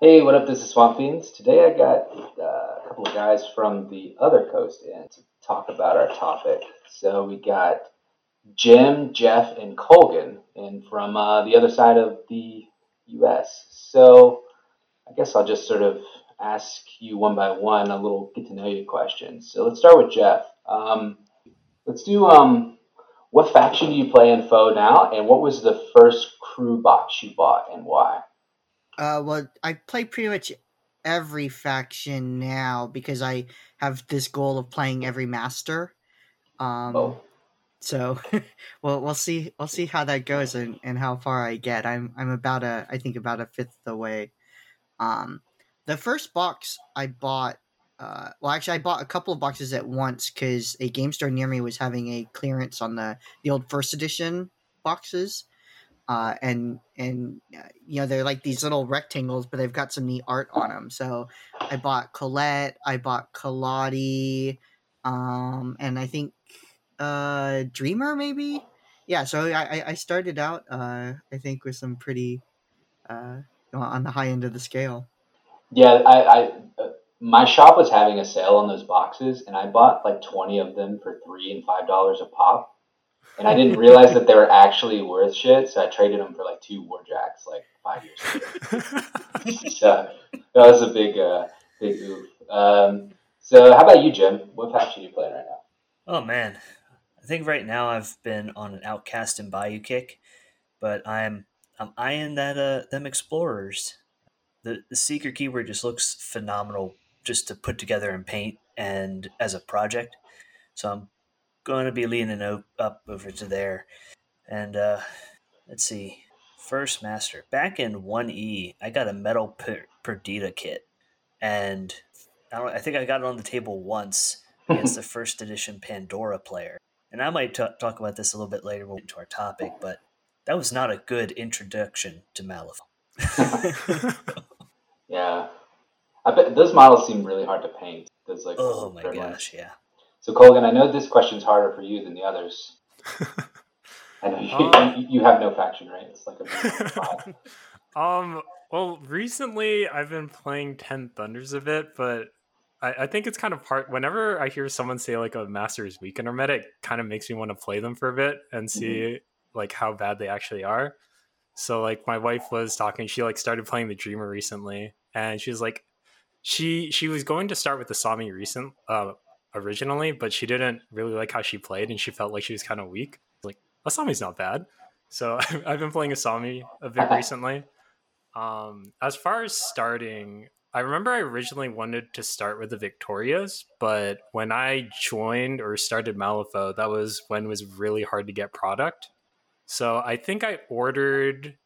Hey, what up? This is Swamp Fiends. Today I got uh, a couple of guys from the other coast in to talk about our topic. So we got Jim, Jeff, and Colgan, and from uh, the other side of the U.S. So I guess I'll just sort of ask you one by one a little get to know you questions. So let's start with Jeff. Um, let's do um, what faction do you play in Foe now, and what was the first crew box you bought and why? Uh, well, I play pretty much every faction now because I have this goal of playing every master. Um, Oh, so, well, we'll see. We'll see how that goes and, and how far I get. I'm I'm about a I think about a fifth away. Um, the first box I bought. Uh, well, actually, I bought a couple of boxes at once because a game store near me was having a clearance on the the old first edition boxes uh, and and uh, you know they're like these little rectangles, but they've got some neat art on them. So I bought Colette, I bought Kaladi, um, and I think uh, Dreamer maybe. Yeah, so I I- started out uh, I think with some pretty uh, on the high end of the scale. yeah. I, I uh, my shop was having a sale on those boxes, and I bought like twenty of them for three and five dollars a pop. And I didn't realize that they were actually worth shit, so I traded them for like two warjacks like five years later. so that was a big, uh, big move. Um, so how about you, Jim? What faction you playing right now? Oh man, I think right now I've been on an outcast and bayou kick, but I'm I'm eyeing that uh them explorers. The the seeker keyword just looks phenomenal just to put together and paint and as a project. So I'm going to be leaning o- up over to there. And uh let's see. First master. Back in 1E, I got a metal per- Perdita kit. And I don't I think I got it on the table once against the first edition Pandora player. And I might t- talk about this a little bit later when we get to our topic, but that was not a good introduction to Malifaux. Yeah, I bet those models seem really hard to paint. Those like oh my third ones. gosh, yeah. So Colgan, I know this question's harder for you than the others. I know you, Um, you, have no faction, right? It's like a um. Well, recently I've been playing Ten Thunders a bit, but I, I think it's kind of part. Whenever I hear someone say like a Masters Weekend or meta, it kind of makes me want to play them for a bit and see like how bad they actually are. So like my wife was talking, she like started playing the Dreamer recently, and she was like, she she was going to start with the Sami recent uh originally, but she didn't really like how she played, and she felt like she was kind of weak. Like Asami's not bad, so I've been playing Asami a bit recently. Um, as far as starting, I remember I originally wanted to start with the Victorias, but when I joined or started Malifaux, that was when it was really hard to get product. So I think I ordered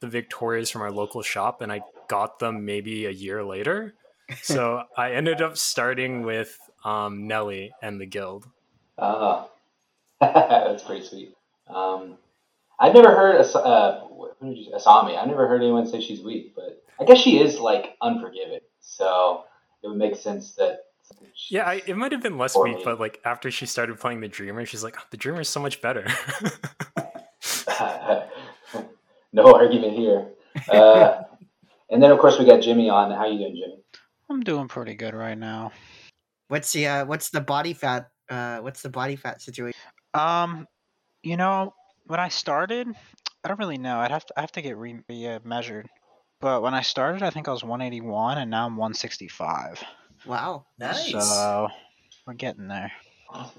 the Victorias from our local shop and I got them maybe a year later. So I ended up starting with um, Nellie and the guild. Ah, that's pretty sweet. Um, I've never heard As- uh, who did you Asami. I've never heard anyone say she's weak, but I guess she is like unforgiving. So it would make sense that. she's- Yeah, I, it might have been less weak, me. but like after she started playing the Dreamer, she's like, "Oh, the Dreamer is so much better. no argument here. Uh, and then of course we got Jimmy on. How you doing, Jimmy? I'm doing pretty good right now. What's the uh, what's the body fat? Uh, what's the body fat situation? Um, you know, when I started, I don't really know. I'd have to I have to get re, re uh, measured. But when I started, I think I was 181, and now I'm 165. Wow. Nice. So we're getting there.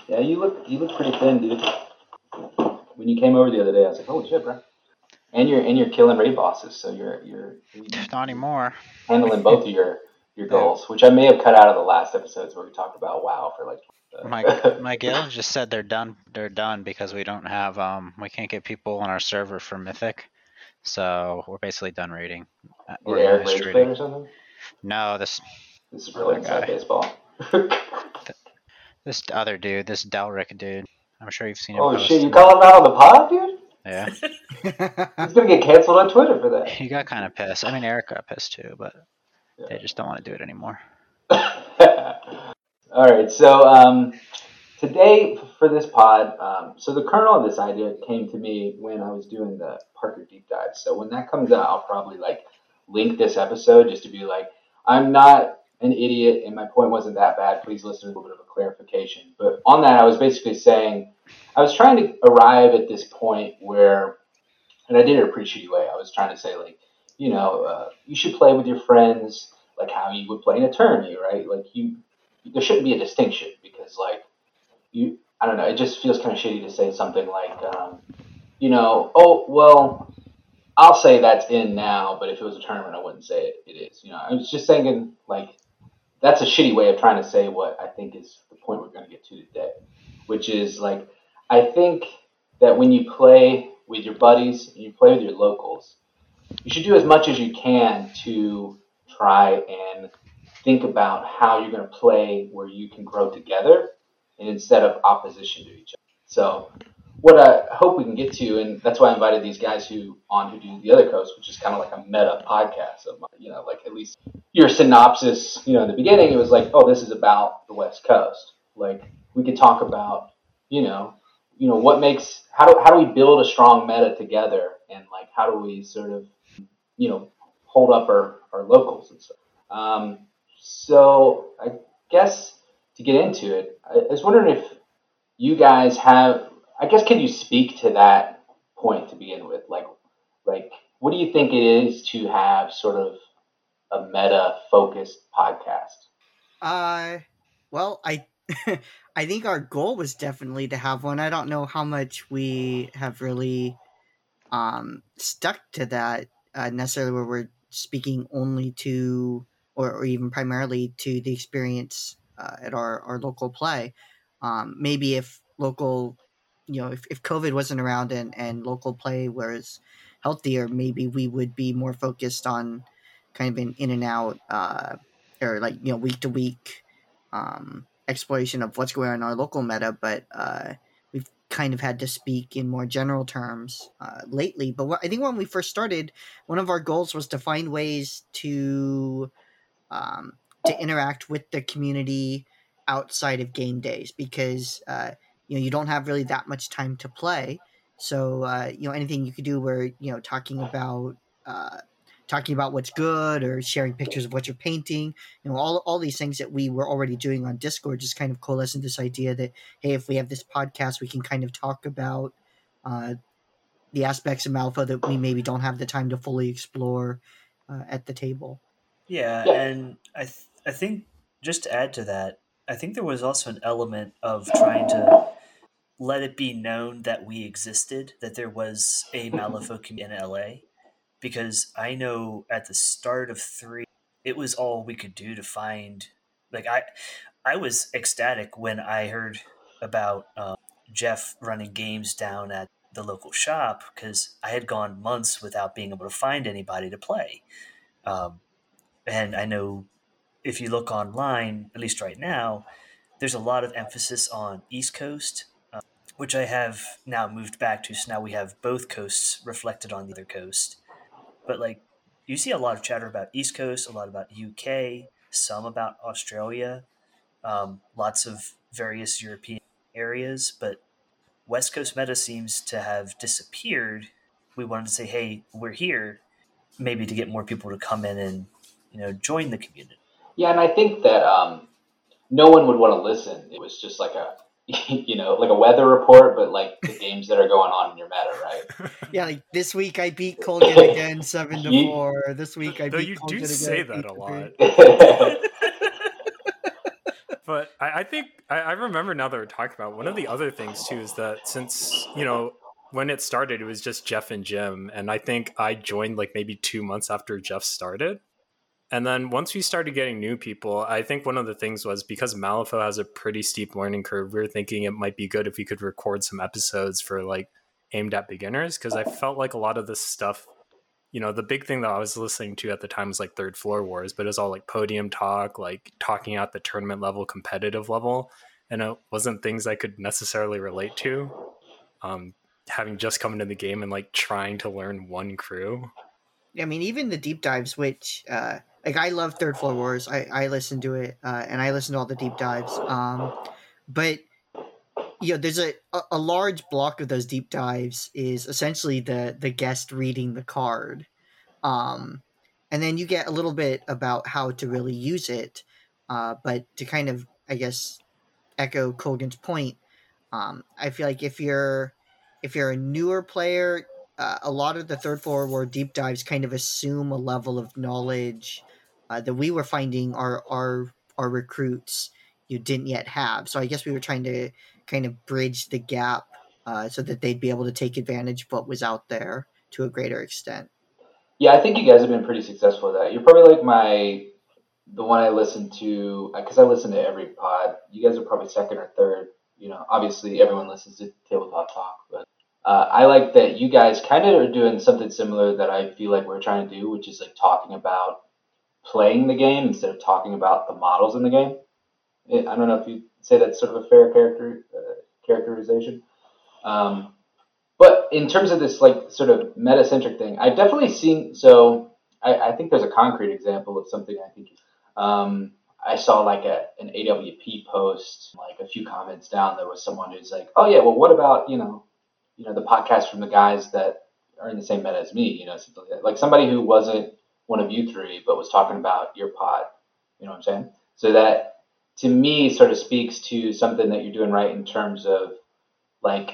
Yeah, you look you look pretty thin, dude. When you came over the other day, I was like, holy shit, bro. And you're and you're killing raid bosses, so you're you're, you're Not anymore. handling both of your your Yeah. goals, which I may have cut out of the last episodes where we talked about WoW for like. My my guild just said they're done. They're done because we don't have um we can't get people on our server for Mythic. So we're basically done raiding. Uh, Did We're Eric rage administrating. or something? No, this This is really Other inside guy. baseball. this other dude, this Delric dude. I'm sure you've seen him. oh shit! You call him out on the pod, dude? Yeah, He's gonna get canceled on Twitter for that. he got kind of pissed. I mean, Eric got pissed too, but Yeah. they just don't want to do it anymore. All right, so um, today for this pod, um, so the kernel of this idea came to me when I was doing the Parker deep dive. So when that comes out, I'll probably like link this episode just to be like, I'm not an idiot and my point wasn't that bad. Please listen to a little bit of a clarification. But on that, I was basically saying, I was trying to arrive at this point where, and I did it a pretty shitty way. I was trying to say, like, you know, uh, you should play with your friends like how you would play in a tourney, right? Like, you, there shouldn't be a distinction because, like, you, I don't know, it just feels kind of shitty to say something like, um, you know, oh, well, I'll say that's in now, but if it was a tournament, I wouldn't say it, it is. You know, I was just thinking, like, that's a shitty way of trying to say what I think is the point we're going to get to today, which is like, I think that when you play with your buddies and you play with your locals, you should do as much as you can to try and think about how you're going to play where you can grow together and instead of opposition to each other. So what I hope we can get to, and that's why I invited these guys who on who do the other coast, which is kind of like a meta podcast of you know, like at least your synopsis, you know, in the beginning, it was like, oh, this is about the West Coast. Like we could talk about, you know, you know, what makes how do how do we build a strong meta together, and like how do we sort of, you know, hold up our our locals and stuff. Um, so I guess to get into it, I was wondering if you guys have I guess can you speak to that point to begin with? Like, like what do you think it is to have sort of a meta focused podcast? Uh, well, I I think our goal was definitely to have one. I don't know how much we have really um, stuck to that uh, necessarily, where we're speaking only to or, or even primarily to the experience uh, at our, our local play. Um, maybe if local you know, if, if COVID wasn't around and, and local play was healthier, maybe we would be more focused on kind of an in and out uh, or like, you know, week to week um, exploration of what's going on in our local meta. But uh, kind of had to speak in more general terms uh, lately. But what, I think when we first started, one of our goals was to find ways to um, to interact with the community outside of game days because uh, you know you don't have really that much time to play so uh, you know anything you could do where you know talking about uh, talking about what's good or sharing pictures of what you're painting you know all, all these things that we were already doing on discord just kind of coalesced into this idea that hey if we have this podcast we can kind of talk about uh, the aspects of malifaux that we maybe don't have the time to fully explore uh, at the table yeah, yeah. and I, th- I think just to add to that i think there was also an element of trying to let it be known that we existed, that there was a Malifaux community in LA, because I know at the start of three, it was all we could do to find. Like I, I was ecstatic when I heard about um, Jeff running games down at the local shop because I had gone months without being able to find anybody to play. Um, and I know if you look online, at least right now, there's a lot of emphasis on East Coast which I have now moved back to. So now we have both coasts reflected on the other coast. But like you see a lot of chatter about East Coast, a lot about UK, some about Australia, um, lots of various European areas, but West Coast meta seems to have disappeared. We wanted to say, hey, we're here, maybe to get more people to come in and you know join the community. Yeah, and I think that um, no one would want to listen. It was just like a you know, like a weather report, but like the games that are going on in your meta, right? Yeah, like this week I beat Colgan again seven to four. This week I beat you Colgan do again, say that a lot. but I, I think I, I remember now that we're talking about one of the other things too is that since you know when it started, it was just Jeff and Jim, and I think I joined like maybe two months after Jeff started. And then once we started getting new people, I think one of the things was because Malifaux has a pretty steep learning curve, we were thinking it might be good if we could record some episodes for like aimed at beginners because I felt like a lot of this stuff, you know, the big thing that I was listening to at the time was like Third Floor Wars, but it was all like podium talk, like talking at the tournament level, competitive level, and it wasn't things I could necessarily relate to. Um, having just come into the game and like trying to learn one crew. I mean, even the deep dives, which uh, like I love Third Floor Wars. I I listen to it, uh, and I listen to all the deep dives. Um, but you know, there's a, a large block of those deep dives is essentially the the guest reading the card. Um, and then you get a little bit about how to really use it. Uh, but to kind of, I guess, echo Colgan's point, um, I feel like if you're if you're a newer player, uh, a lot of the third floor war deep dives kind of assume a level of knowledge uh, that we were finding our our our recruits you didn't yet have. So I guess we were trying to kind of bridge the gap uh, so that they'd be able to take advantage of what was out there to a greater extent. Yeah, I think you guys have been pretty successful at that. You're probably like my the one I listen to because I listen to every pod. You guys are probably second or third. You know, obviously everyone listens to tabletop talk, but uh, I like that you guys kind of are doing something similar that I feel like we're trying to do, which is like talking about playing the game instead of talking about the models in the game. I don't know if you say that's sort of a fair character uh, characterization. Um, but in terms of this like sort of meta centric thing, I've definitely seen. So I, I, think there's a concrete example of something I think. Um, I saw like a an AWP post, like a few comments down. There was someone who's like, "Oh yeah, well, what about you know, you know, the podcast from the guys that are in the same meta as me? You know, like, like somebody who wasn't one of you three, but was talking about your pod. You know what I'm saying? So that to me sort of speaks to something that you're doing right in terms of like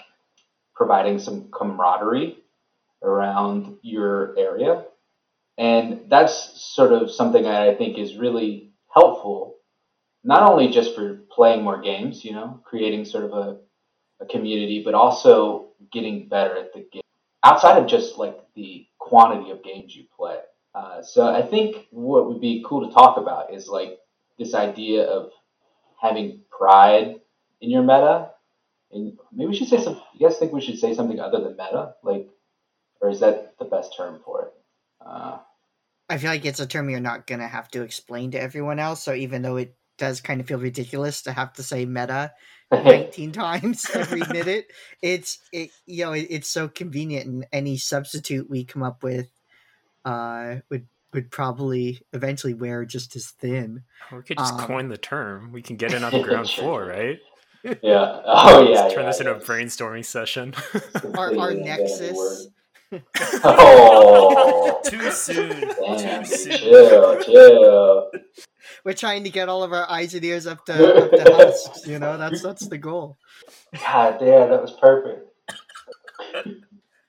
providing some camaraderie around your area. And that's sort of something that I think is really helpful, not only just for playing more games, you know, creating sort of a, a community, but also getting better at the game outside of just like the quantity of games you play. Uh, so I think what would be cool to talk about is like this idea of having pride in your meta. And maybe we should say some. You guys think we should say something other than meta, like, or is that the best term for it? Uh, I feel like it's a term you're not gonna have to explain to everyone else. So even though it does kind of feel ridiculous to have to say meta 19 times every minute, it's it you know it, it's so convenient, and any substitute we come up with uh would would probably eventually wear just as thin. we could just um, coin the term. We can get in on the ground floor, right? Yeah. Oh yeah. Let's turn yeah, this yeah. into a brainstorming session. our, our Nexus. oh. Too soon. Damn, Too soon. chill, chill. We're trying to get all of our eyes and ears up to, up to husks. You know, that's that's the goal. God damn, that was perfect.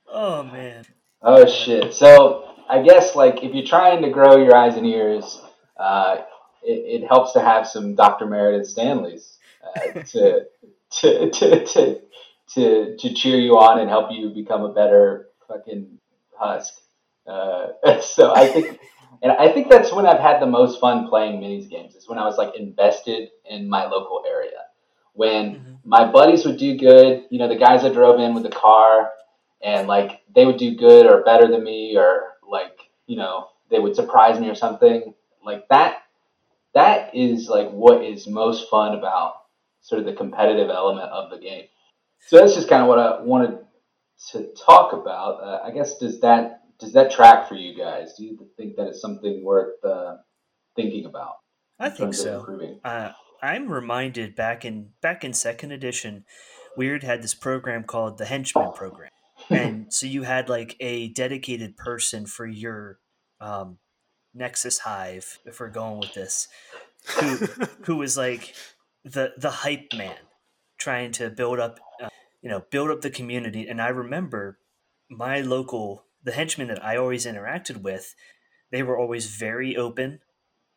Oh man. Oh shit. So I guess like if you're trying to grow your eyes and ears, uh, it, it, helps to have some Dr. Meredith Stanleys uh, to, to, to, to, to, to cheer you on and help you become a better fucking husk. Uh, so I think, and I think that's when I've had the most fun playing minis games. Is when I was like invested in my local area. When mm-hmm. my buddies would do good, you know, the guys I drove in with the car, and like they would do good or better than me, or like you know they would surprise me or something. Like that that is like what is most fun about sort of the competitive element of the game. So that's just kind of what i wanted to talk about. Uh, i guess does that does that track for you guys? Do you think that it's something worth uh, thinking about i think so. uh, i'm reminded back in back in second edition Wyrd had this program called the henchman program and so you had like a dedicated person for your um, Nexus Hive, if we're going with this, who who was like the the hype man, trying to build up, uh, you know, build up the community. And I remember my local the henchmen that I always interacted with, they were always very open.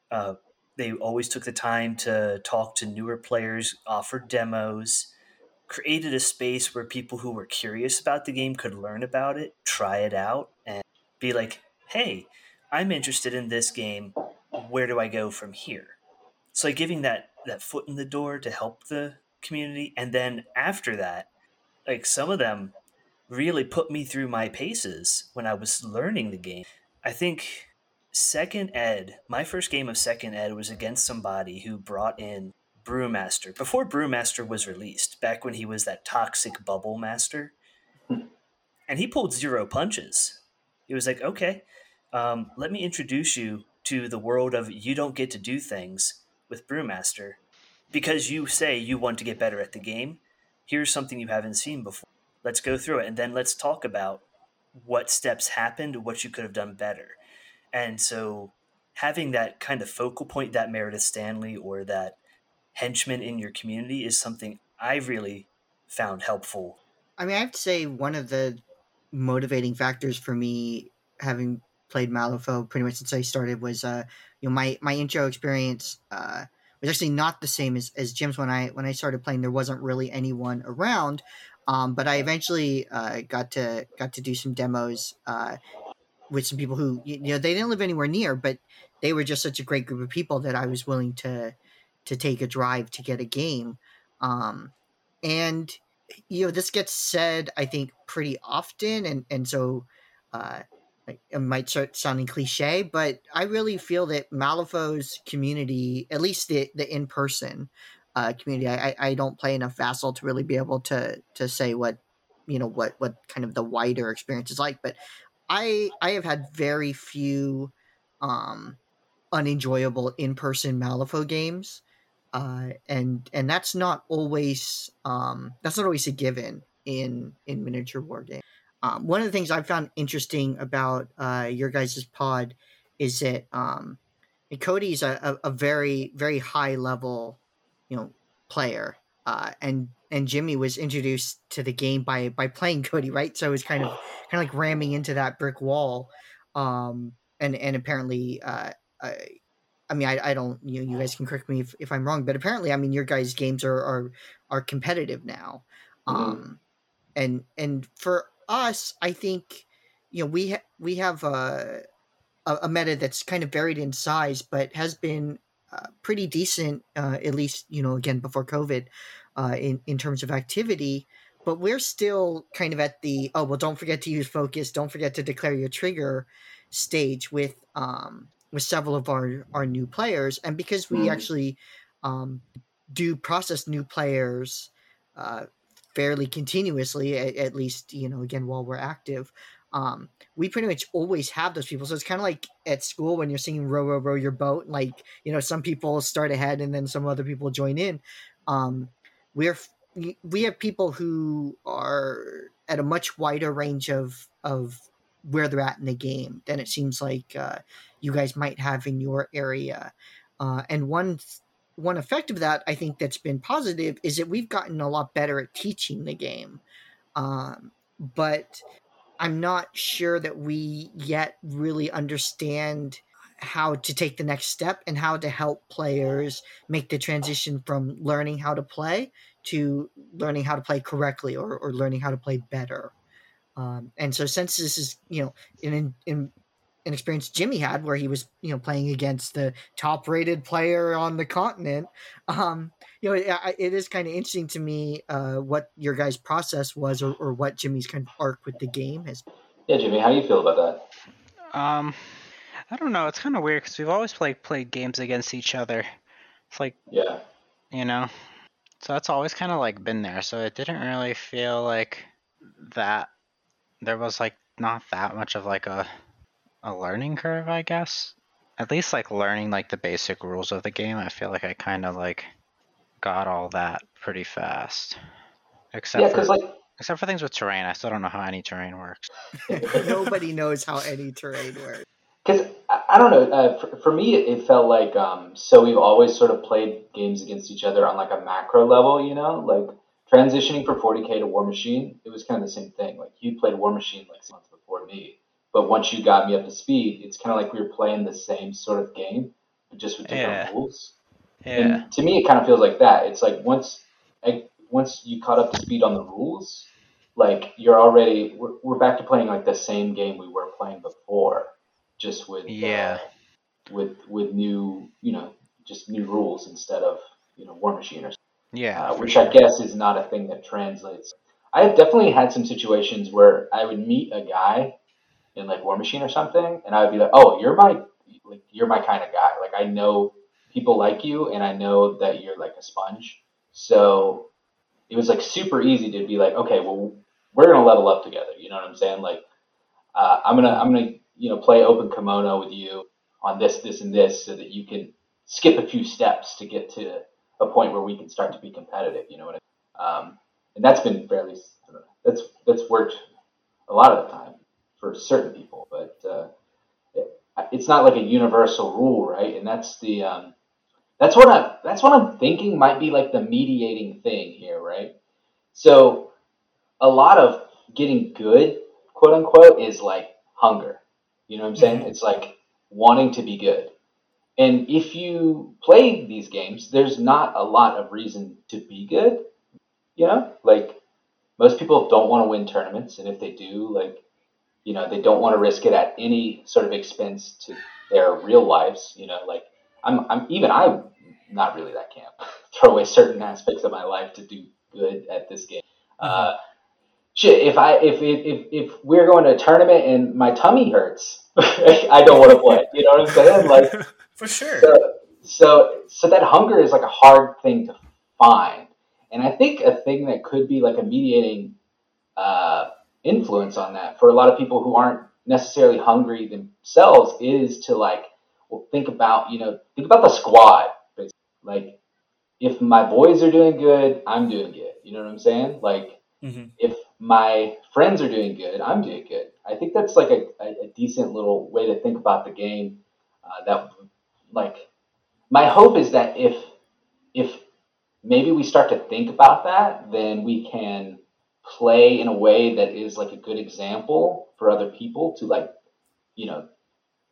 Uh, they always took the time to talk to newer players, offer demos created a space where people who were curious about the game could learn about it, try it out, and be like, hey, I'm interested in this game. Where do I go from here? So like giving that that foot in the door to help the community, and then after that, like some of them really put me through my paces when I was learning the game. I think second ed, my first game of second ed was against somebody who brought in Brewmaster before Brewmaster was released, back when he was that toxic bubble master, and he pulled zero punches. He was like, "Okay, um, let me introduce you to the world of you don't get to do things with Brewmaster because you say you want to get better at the game. Here's something you haven't seen before. Let's go through it, and then let's talk about what steps happened, what you could have done better." And so having that kind of focal point, that Meredith Stanley or that henchman in your community is something I've really found helpful. I mean, I have to say one of the motivating factors for me having played Malifaux pretty much since I started was uh you know my my intro experience uh was actually not the same as, as Jim's when I when I started playing there wasn't really anyone around um but I eventually uh got to got to do some demos uh with some people who you know they didn't live anywhere near but they were just such a great group of people that I was willing to to take a drive to get a game um and you know this gets said I think pretty often and and so uh it might start sounding cliche, but I really feel that Malifaux's community, at least the the in person uh, community, I, I don't play enough Vassal to really be able to to say what you know what what kind of the wider experience is like. But I I have had very few um, unenjoyable in person Malifaux games, uh, and and that's not always um, that's not always a given in in miniature war games. Um, one of the things I found interesting about uh, your guys' pod is that um, Cody's a, a, a, very very high level, you know, player, uh, and and Jimmy was introduced to the game by by playing Cody, right? So it was kind of kind of like ramming into that brick wall, um, and and apparently, uh, I, mean, I, I don't you know, you guys can correct me if, if I'm wrong, but apparently, I mean, your guys' games are are, are competitive now, mm-hmm. um, and and for us, I think you know we ha- we have a, a meta that's kind of varied in size, but has been uh, pretty decent, uh, at least you know again before COVID, uh, in in terms of activity. But we're still kind of at the oh well, don't forget to use focus, don't forget to declare your trigger stage with um with several of our our new players, and because we mm. actually um do process new players uh, fairly continuously, at, at, least you know again while we're active. Um, we pretty much always have those people. So it's kind of like at school when you're singing "row, row, row your boat." Like you know, some people start ahead and then some other people join in. Um, we're we have people who are at a much wider range of of where they're at in the game than it seems like uh, you guys might have in your area. Uh, and one one effect of that I think that's been positive is that we've gotten a lot better at teaching the game. Um, but I'm not sure that we yet really understand how to take the next step and how to help players make the transition from learning how to play to learning how to play correctly or, or learning how to play better. Um, and so since this is, you know, in, in an experience Jimmy had where he was, you know, playing against the top rated player on the continent. Um, you know, it, it is kind of interesting to me uh, what your guys' process was or, or what Jimmy's kind of arc with the game has. Yeah, Jimmy, how do you feel about that? Um, I don't know. It's kind of weird because we've always played played games against each other. It's like, yeah, you know, so that's always kind of like been there. So it didn't really feel like that. There was like not that much of like a a learning curve, I guess. At least like learning like the basic rules of the game. I feel like I kind of like got all that pretty fast. Except yeah, for like except for things with terrain. I still don't know how any terrain works. Nobody knows how any terrain works. Because I don't know. Uh, for, for, me, it, felt like um, so we've always sort of played games against each other on like a macro level. You know, like transitioning from 40k to Warmachine, it was kind of the same thing. Like you played Warmachine like six months before me, but once you got me up to speed, it's kind of like we were playing the same sort of game, but just with different yeah. rules. Yeah. And to me, it kind of feels like that. It's like once, like, once you caught up to speed on the rules, like you're already we're, we're back to playing like the same game we were playing before, just with yeah, uh, with with new you know just new rules instead of you know Warmachine or yeah, uh, which sure. I guess is not a thing that translates. I have definitely had some situations where I would meet a guy in like Warmachine or something, and I would be like, "Oh, you're my like you're my kind of guy. Like I know people like you, and I know that you're like a sponge." So it was like super easy to be like, "Okay, well, we're gonna level up together." You know what I'm saying? Like uh, I'm gonna I'm gonna you know play open kimono with you on this this and this, so that you can skip a few steps to get to a point where we can start to be competitive. You know what I mean? Um, and that's been fairly that's that's worked a lot of the time for certain people. But uh, it's not like a universal rule, right? And that's the um, that's what I that's what I'm thinking might be like the mediating thing here, right? So a lot of getting good, quote unquote, is like hunger. You know what I'm saying? Mm-hmm. It's like wanting to be good. And if you play these games, there's not a lot of reason to be good. You know, like most people don't want to win tournaments, and if they do, like, you know, they don't want to risk it at any sort of expense to their real lives. You know, like I'm, I'm even I'm not really that camp. Throw away certain aspects of my life to do good at this game. Mm-hmm. Uh, shit, if I if if if we're going to a tournament and my tummy hurts, I don't want to play. You know what I'm saying? Like for sure. So, so so that hunger is like a hard thing to find, and I think a thing that could be like a mediating uh, influence on that for a lot of people who aren't necessarily hungry themselves is to like well think about you know think about the squad basically. like if my boys are doing good i'm doing good you know what i'm saying like mm-hmm. if my friends are doing good, I'm doing good. I think that's like a, a, a decent little way to think about the game. Uh, that like my hope is that if if maybe we start to think about that, then we can play in a way that is like a good example for other people to like, you know,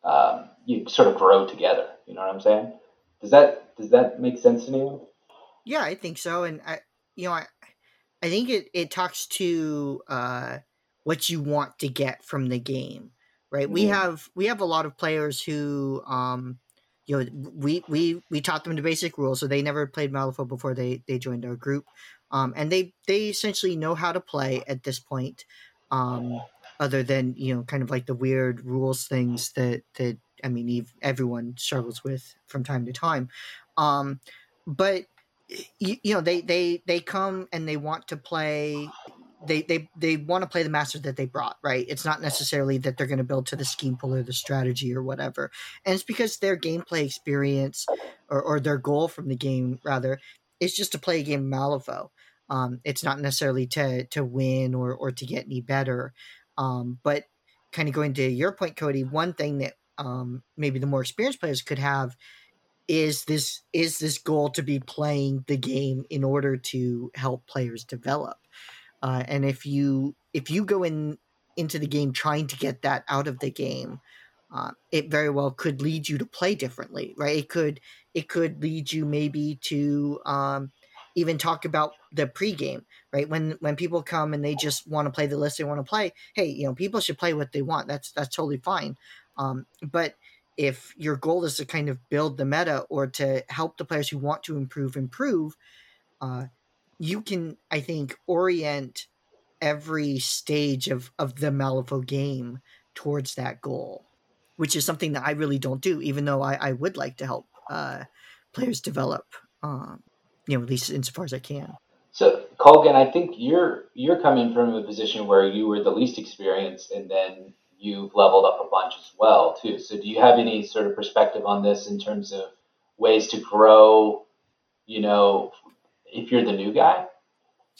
um, you sort of grow together. You know what I'm saying? Does that does that make sense to you? Yeah, I think so. And I, you know, I I think it, it talks to uh, what you want to get from the game, right? Mm-hmm. We have we have a lot of players who, um, you know, we we we taught them the basic rules, so they never played Malifaux before they they joined our group, um, and they they essentially know how to play at this point, um, other than you know, kind of like the weird rules things that that I mean, everyone struggles with from time to time, um, but you, you know they they they come and they want to play they they they want to play the master that they brought right? It's not necessarily that they're going to build to the scheme pool or the strategy or whatever. And it's because their gameplay experience or, or their goal from the game rather is just to play a game of malifaux. Um, it's not necessarily to to win or or to get any better. Um, but kind of going to your point cody one thing that um, maybe the more experienced players could have is this is this goal to be playing the game in order to help players develop uh, and if you if you go in into the game trying to get that out of the game uh, it very well could lead you to play differently right? It could it could lead you maybe to um, even talk about the pregame right? When when people come and they just want to play the list they want to play hey you know people should play what they want. That's that's totally fine. Um, but if your goal is to kind of build the meta or to help the players who want to improve improve, uh, you can, I think, orient every stage of, of the Malifaux game towards that goal, which is something that I really don't do, even though I, I would like to help uh, players develop, um, you know, at least insofar as I can. So, Colgan, I think you're you're coming from a position where you were the least experienced, and then you've leveled up a bunch as well too. So do you have any sort of perspective on this in terms of ways to grow, you know, if you're the new guy?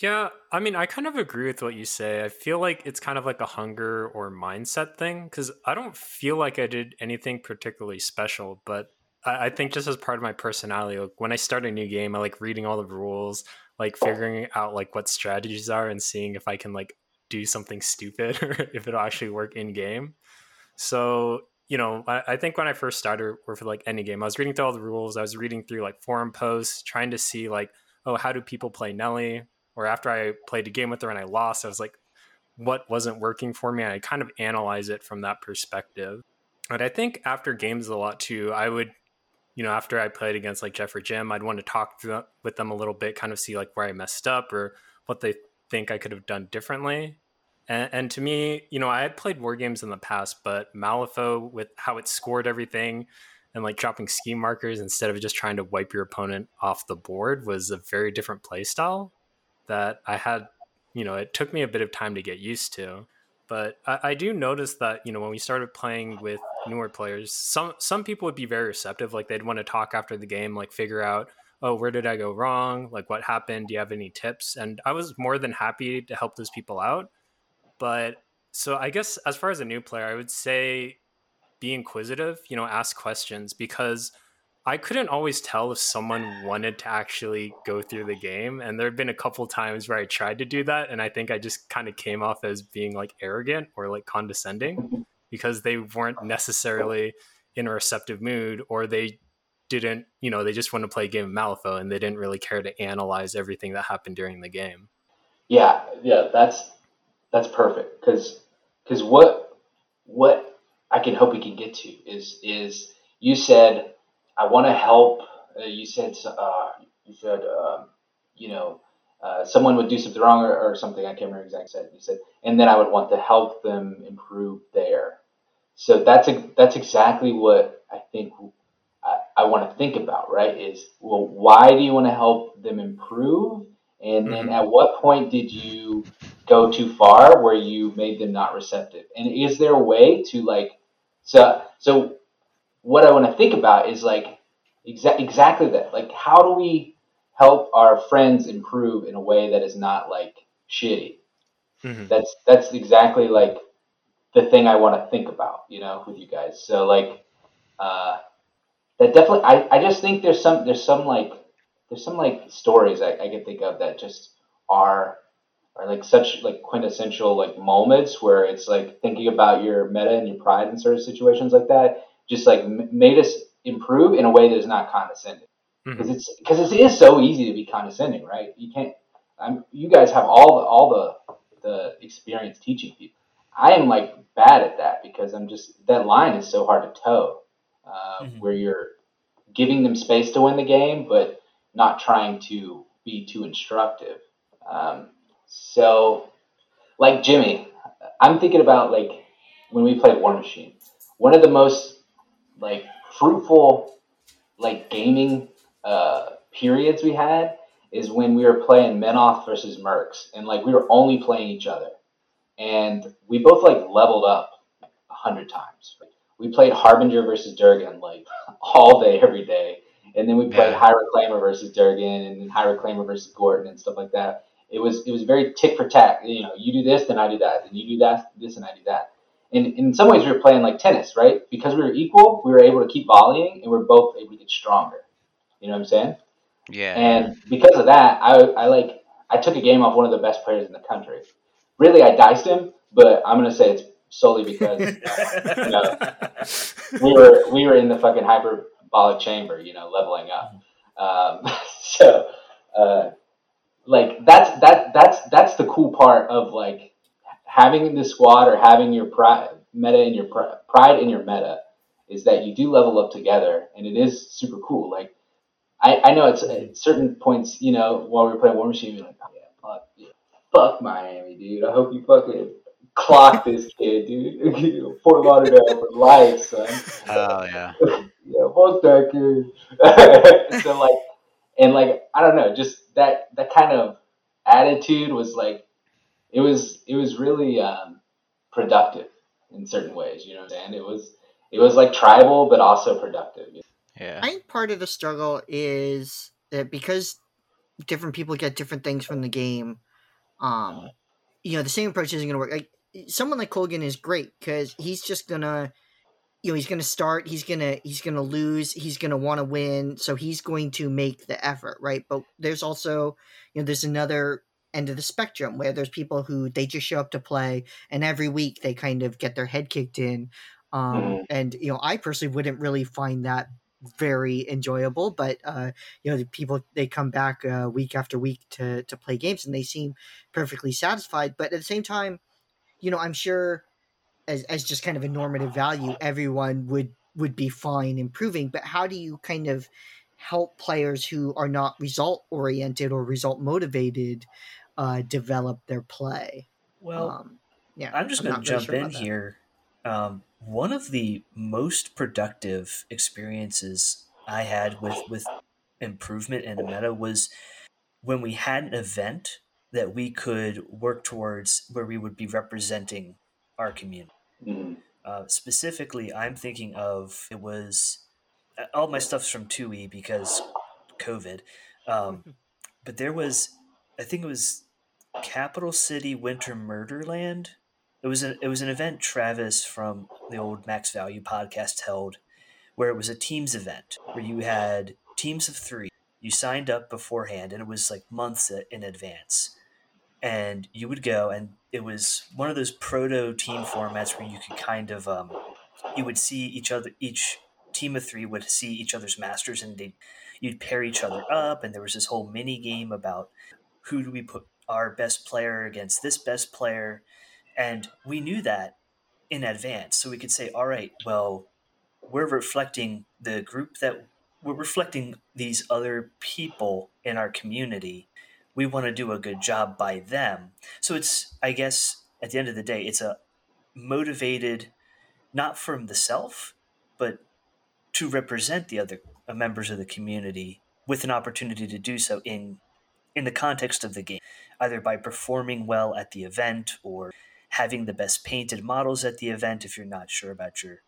Yeah, I mean, I kind of agree with what you say. I feel like it's kind of like a hunger or mindset thing because I don't feel like I did anything particularly special, but I, I think just as part of my personality, like when I start a new game, I like reading all the rules, like figuring out like what strategies are and seeing if I can like do something stupid or if it'll actually work in game. So, you know, I, I, think when I first started or for like any game, I was reading through all the rules. I was reading through like forum posts, trying to see like, oh, how do people play Nellie? Or after I played a game with her and I lost, I was like, what wasn't working for me? I kind of analyze it from that perspective. But I think after games a lot too, I would, you know, after I played against like Jeff or Jim, I'd want to talk with them a little bit, kind of see like where I messed up or what they think I could have done differently. And, and, to me, you know, I had played war games in the past, but Malifaux with how it scored everything and like dropping scheme markers instead of just trying to wipe your opponent off the board was a very different play style that I had, you know, it took me a bit of time to get used to. But I, I do notice that, you know, when we started playing with newer players, some some people would be very receptive. Like they'd want to talk after the game, like figure out oh, where did I go wrong? Like, what happened? Do you have any tips? And I was more than happy to help those people out. But so I guess as far as a new player, I would say be inquisitive, you know, ask questions because I couldn't always tell if someone wanted to actually go through the game. And there have been a couple times where I tried to do that. And I think I just kind of came off as being like arrogant or like condescending because they weren't necessarily in a receptive mood or they didn't, you know, they just want to play a game of Malifaux and they didn't really care to analyze everything that happened during the game. Yeah, yeah, that's that's perfect because because what what I can hope we can get to is is you said I want to help. Uh, you said uh, you said uh, you know uh, someone would do something wrong or, or, something. I can't remember exactly. Said you said, and then I would want to help them improve there. So that's a, that's exactly what I think I, I want to think about. Right? Is well, why do you want to help them improve? And then mm-hmm. at what point did you go too far where you made them not receptive? And is there a way to like so so what I want to think about is like exa- exactly that. Like, how do we help our friends improve in a way that is not like shitty? Mm-hmm. That's that's exactly like the thing I want to think about, you know, with you guys. So like, uh, that definitely. I, I just think there's some there's some like there's some like stories I, I can think of that just are are like such like quintessential like moments where it's like thinking about your meta and your pride in certain situations like that just like made us improve in a way that is not condescending because mm-hmm. it's because it is so easy to be condescending right you can't I'm, you guys have all the all the the experience teaching people i am like bad at that because i'm just that line is so hard to toe uh, mm-hmm. where you're giving them space to win the game but not trying to be too instructive um, so like jimmy i'm thinking about like when we played Warmachine. one of the most like fruitful like gaming uh, periods we had is when we were playing Menoth versus Mercs, and like we were only playing each other, and we both like leveled up a hundred times. We played Harbinger versus Durgen like all day, every day, and then we played yeah. High Reclaimer versus Durgen, and then High Reclaimer versus Gorten and stuff like that. It was it was very tick for tack. You know, you do this, then I do that, and you do that, this, and I do that in, in some ways we were playing like tennis, right? Because we were equal, we were able to keep volleying, and we are both able to get stronger. You know what I'm saying? Yeah. And because of that, I, I like I took a game off one of the best players in the country. Really, I diced him, but I'm gonna say it's solely because you know, we were we were in the fucking hyperbolic chamber, you know, leveling up. Um, so, uh, like that's that that's that's the cool part of like having the squad or having your pride meta in your pride in your meta is that you do level up together and it is super cool. Like I, I know it's at certain points, you know, while we were playing Warmachine, you're like, oh yeah, fuck, yeah, fuck Miami, dude. I hope you fucking clock this kid, dude. Fort Lauderdale for life, son. Hell yeah. yeah, fuck that kid. so like, and like, I don't know, just that that kind of attitude was like it was it was really um, productive in certain ways. You know And It was it was like tribal, but also productive. Yeah. I think part of the struggle is that because different people get different things from the game. Um, you know, the same approach isn't going to work. Like someone like Colgan is great because he's just gonna, you know, he's gonna start. He's gonna he's gonna lose. He's gonna want to win. So he's going to make the effort, right? But there's also, you know, there's another end of the spectrum where there's people who they just show up to play and every week they kind of get their head kicked in um, mm-hmm. and you know i personally wouldn't really find that very enjoyable but uh, you know the people they come back uh, week after week to to play games and they seem perfectly satisfied but at the same time you know i'm sure as, as just kind of a normative value everyone would would be fine improving but how do you kind of help players who are not result oriented or result motivated uh, develop their play. Well, um, yeah, I'm just going to jump sure in here. Um, one of the most productive experiences I had with with improvement in the meta was when we had an event that we could work towards where we would be representing our community. Mm-hmm. Uh, specifically, I'm thinking of it was uh, all my stuff's from 2e because COVID. Um, but there was, I think it was Capital City Winter Murderland it was an it was an event Travis from the old Max Value podcast held, where it was a teams event where you had teams of three. You signed up beforehand, and it was like months in advance, and you would go, and it was one of those proto team formats where you could kind of um, you would see each other each team of three would see each other's masters, and they you'd pair each other up, and there was this whole mini game about who do we put our best player against this best player and we knew that in advance. So we could say, all right, well, we're reflecting the group that we're reflecting these other people in our community. We want to do a good job by them. So it's, I guess, at the end of the day, it's a motivated, not from the self, but to represent the other uh, members of the community with an opportunity to do so in in the context of the game, either by performing well at the event or having the best painted models at the event if you're not sure about your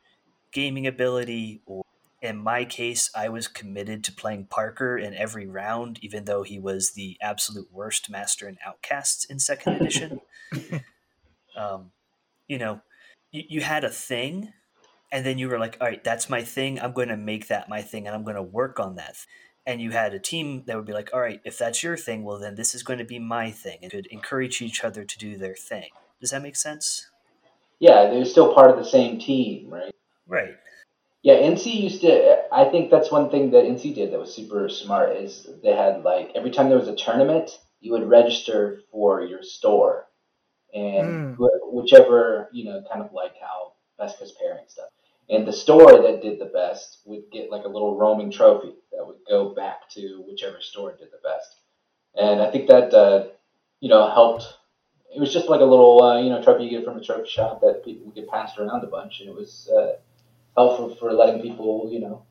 gaming ability or in my case i was committed to playing parker in every round even though he was the absolute worst master in outcasts in second edition um, you know you, you had a thing and then you were like all right that's my thing i'm going to make that my thing and i'm going to work on that and you had a team that would be like all right if that's your thing well then this is going to be my thing and could encourage each other to do their thing does that make sense? Yeah, they're still part of the same team, right? Right. Yeah, NC used to. I think that's one thing that NC did that was super smart. Is they had like every time there was a tournament, you would register for your store, and mm. whichever you know, kind of like how Best Coast pairing stuff. And the store that did the best would get like a little roaming trophy that would go back to whichever store did the best. And I think that uh, you know helped it was just like a little uh, you know trophy you get from a trophy shop that people would get passed around a bunch, and it was uh, helpful for letting people you know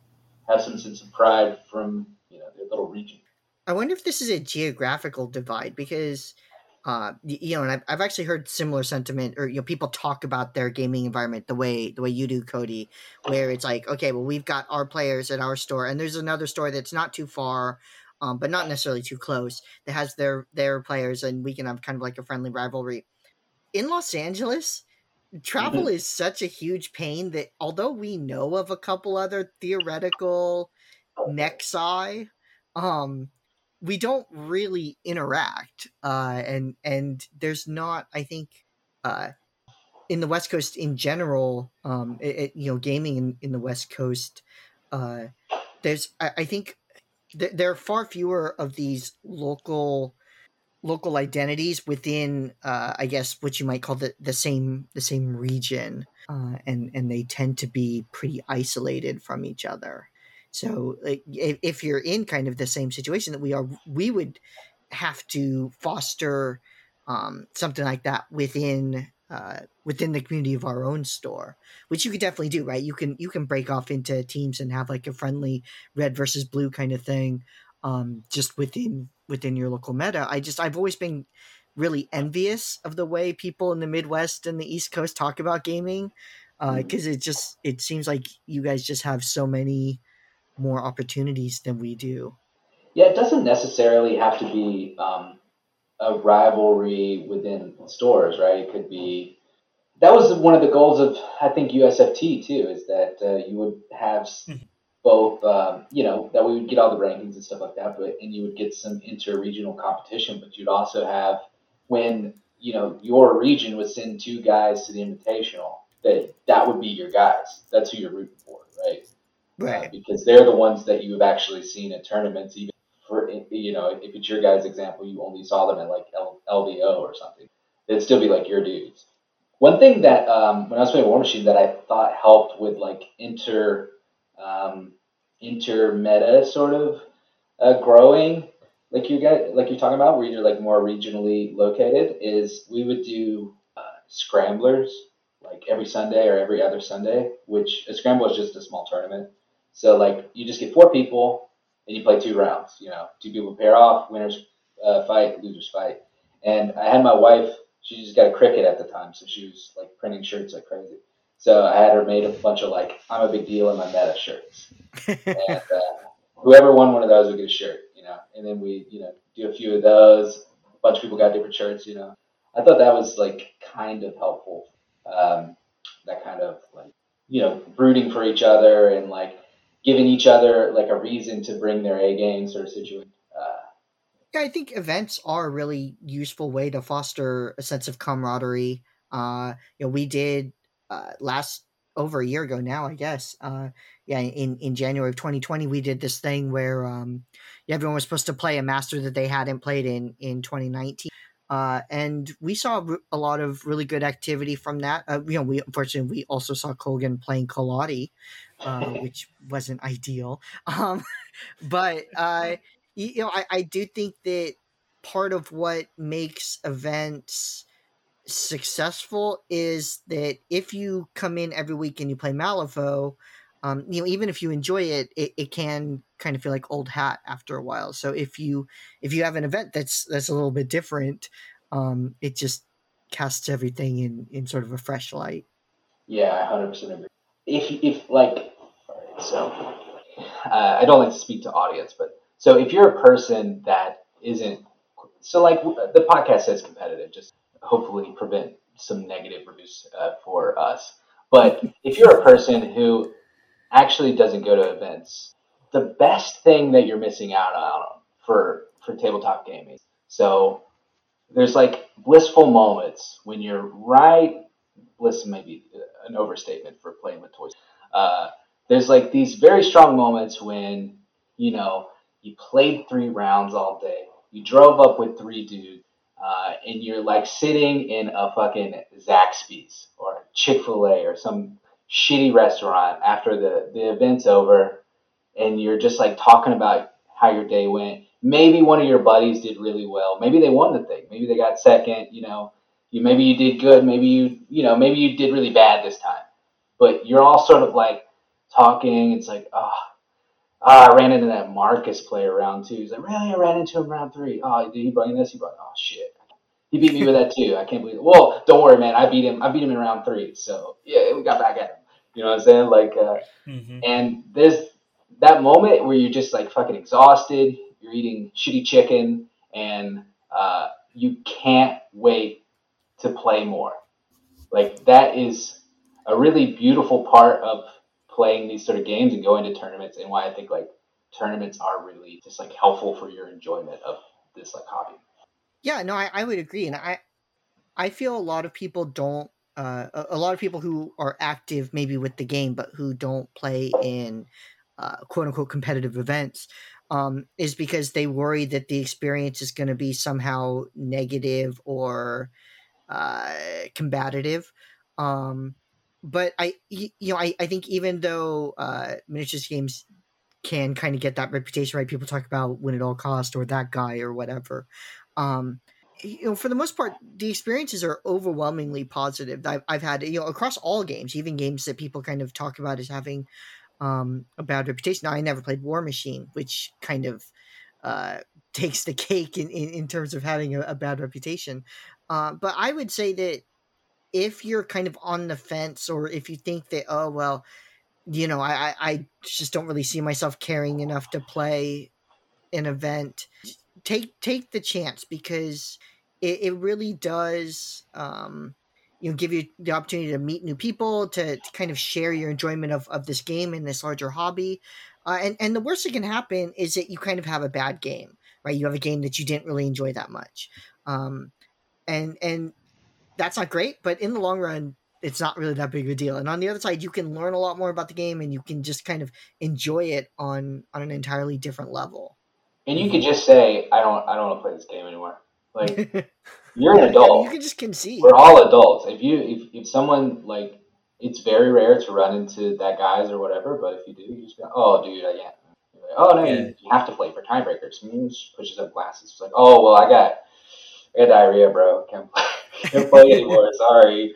have some sense of pride from you know their little region. I wonder if this is a geographical divide because. Uh, you know, and I've, I've actually heard similar sentiment, or you know, people talk about their gaming environment the way the way you do, Cody, where it's like, okay, well, we've got our players at our store, and there's another store that's not too far um, but not necessarily too close. That has their their players, and we can have kind of like a friendly rivalry. In Los Angeles, travel mm-hmm. is such a huge pain that although we know of a couple other theoretical nexi, um, we don't really interact. Uh, and and there's not, I think, uh, in the West Coast in general, um, it, it, you know, gaming in, in the West Coast, uh, there's I, I think th- there are far fewer of these local local identities within uh, I guess what you might call the, the same the same region uh, and and they tend to be pretty isolated from each other so like, if, if you're in kind of the same situation that we are we would have to foster um, something like that within uh, within the community of our own store, which you could definitely do, right? You can you can break off into teams and have like a friendly red versus blue kind of thing, um, just within within your local meta. I just I've always been really envious of the way people in the Midwest and the East Coast talk about gaming, because uh, it just it seems like you guys just have so many more opportunities than we do. Yeah, it doesn't necessarily have to be. Um a rivalry within stores, right? It could be that was one of the goals of I think USFT too, is that uh, you would have. Both, um, you know, that we would get all the rankings and stuff like that, but and you would get some inter-regional competition, but you'd also have when you know your region would send two guys to the invitational, that that would be your guys. That's who you're rooting for, right? Right. Uh, because they're the ones that you have actually seen at tournaments, even for you know, if it's your guys' example, you only saw them at like L- LVO or something, it'd still be like your dudes. One thing that um, when I was playing Warmachine that I thought helped with like inter um, inter meta sort of uh, growing, like you get like you're talking about, where you're like more regionally located, is we would do uh, scramblers like every Sunday or every other Sunday, which a scramble is just a small tournament. So like you just get four people and you play two rounds. You know, two people pair off, winners uh, fight, losers fight. And I had my wife. She just got a Cricut at the time, so she was like printing shirts like crazy. So I had her made a bunch of like I'm a big deal in my meta shirts, and uh, whoever won one of those would get a shirt. You know, and then we you know do a few of those. A bunch of people got different shirts. You know, I thought that was like kind of helpful. Um, that kind of like you know rooting for each other and like giving each other like a reason to bring their A game sort of situation. Uh, Yeah, I think events are a really useful way to foster a sense of camaraderie. Uh, you know, we did uh, last over a year ago now, I guess. Uh, yeah, in in January of 2020, we did this thing where um, everyone was supposed to play a master that they hadn't played in in 2019. Uh, and we saw a lot of really good activity from that. Uh, you know, we unfortunately we also saw Colgan playing Kaladi, uh, which wasn't ideal. Um, but uh, you, you know, I, I do think that part of what makes events successful is that if you come in every week and you play Malifaux, um, you know, even if you enjoy it, it, it can kind of feel like old hat after a while. So if you if you have an event that's that's a little bit different, um, it just casts everything in in sort of a fresh light. Yeah, hundred percent agree. If if like, so uh, I don't like to speak to audience, but so if you're a person that isn't so like the podcast says competitive, just hopefully prevent some negative reviews uh, for us. But if you're a person who actually doesn't go to events, the best thing that you're missing out on for for tabletop gaming. So there's like blissful moments when you're right. Bliss may be an overstatement for playing with toys. Uh, there's like these very strong moments when you know you played three rounds all day, you drove up with three dudes, uh, and you're like sitting in a fucking Zaxby's or Chick Fil A or some shitty restaurant after the the event's over, and you're just like talking about how your day went. Maybe one of your buddies did really well. Maybe they won the thing. Maybe they got second. You know, you maybe you did good. Maybe you you know maybe you did really bad this time. But you're all sort of like talking. It's like oh. Ah, I ran into that Marcus player round two. He's like, really? I ran into him round three. Oh, did he bring this? He brought. Oh shit. He beat me with that too. I can't believe it. Well, don't worry, man. I beat him. I beat him in round three. So yeah, we got back at him. You know what I'm saying? Like, uh, Mm-hmm. and there's that moment where you're just like fucking exhausted. You're eating shitty chicken, and uh, you can't wait to play more. Like that is a really beautiful part of playing these sort of games and going to tournaments, and why I think like tournaments are really just like helpful for your enjoyment of this like hobby. Yeah, no, I, I would agree, and I I feel a lot of people don't. Uh, a, lot of people who are active maybe with the game, but who don't play in uh, quote unquote competitive events, um, is because they worry that the experience is going to be somehow negative or uh, combative. Um, but I, you know, I, I think even though uh, miniatures games can kind of get that reputation, right? People talk about win at all cost or that guy or whatever. Um, you know, for the most part, the experiences are overwhelmingly positive. I've, I've had, you know, across all games, even games that people kind of talk about as having um, a bad reputation. Now, I never played Warmachine, which kind of uh, takes the cake in, in, in terms of having a, a bad reputation. Uh, but I would say that if you're kind of on the fence, or if you think that, oh well, you know, I, I, just don't really see myself caring enough to play an event, take take the chance because it, it really does um, you know give you the opportunity to meet new people to, to kind of share your enjoyment of, of this game and this larger hobby uh, and and the worst that can happen is that you kind of have a bad game right? You have a game that you didn't really enjoy that much um, and and that's not great but in the long run it's not really that big of a deal and on the other side you can learn a lot more about the game and you can just kind of enjoy it on on an entirely different level And you could just say, I don't, I don't want to play this game anymore. Like you're Yeah, an I mean, adult. you can just concede. We're all adults. If you, if, if someone like, it's very rare to run into that guys or whatever, but if you do, you just go, oh, dude, I can't. Like, oh no, Yeah. you, you have to play for tiebreakers. And he just pushes up glasses. It's like, oh well, I got, I got diarrhea, bro. Can't play, can't play anymore. Sorry.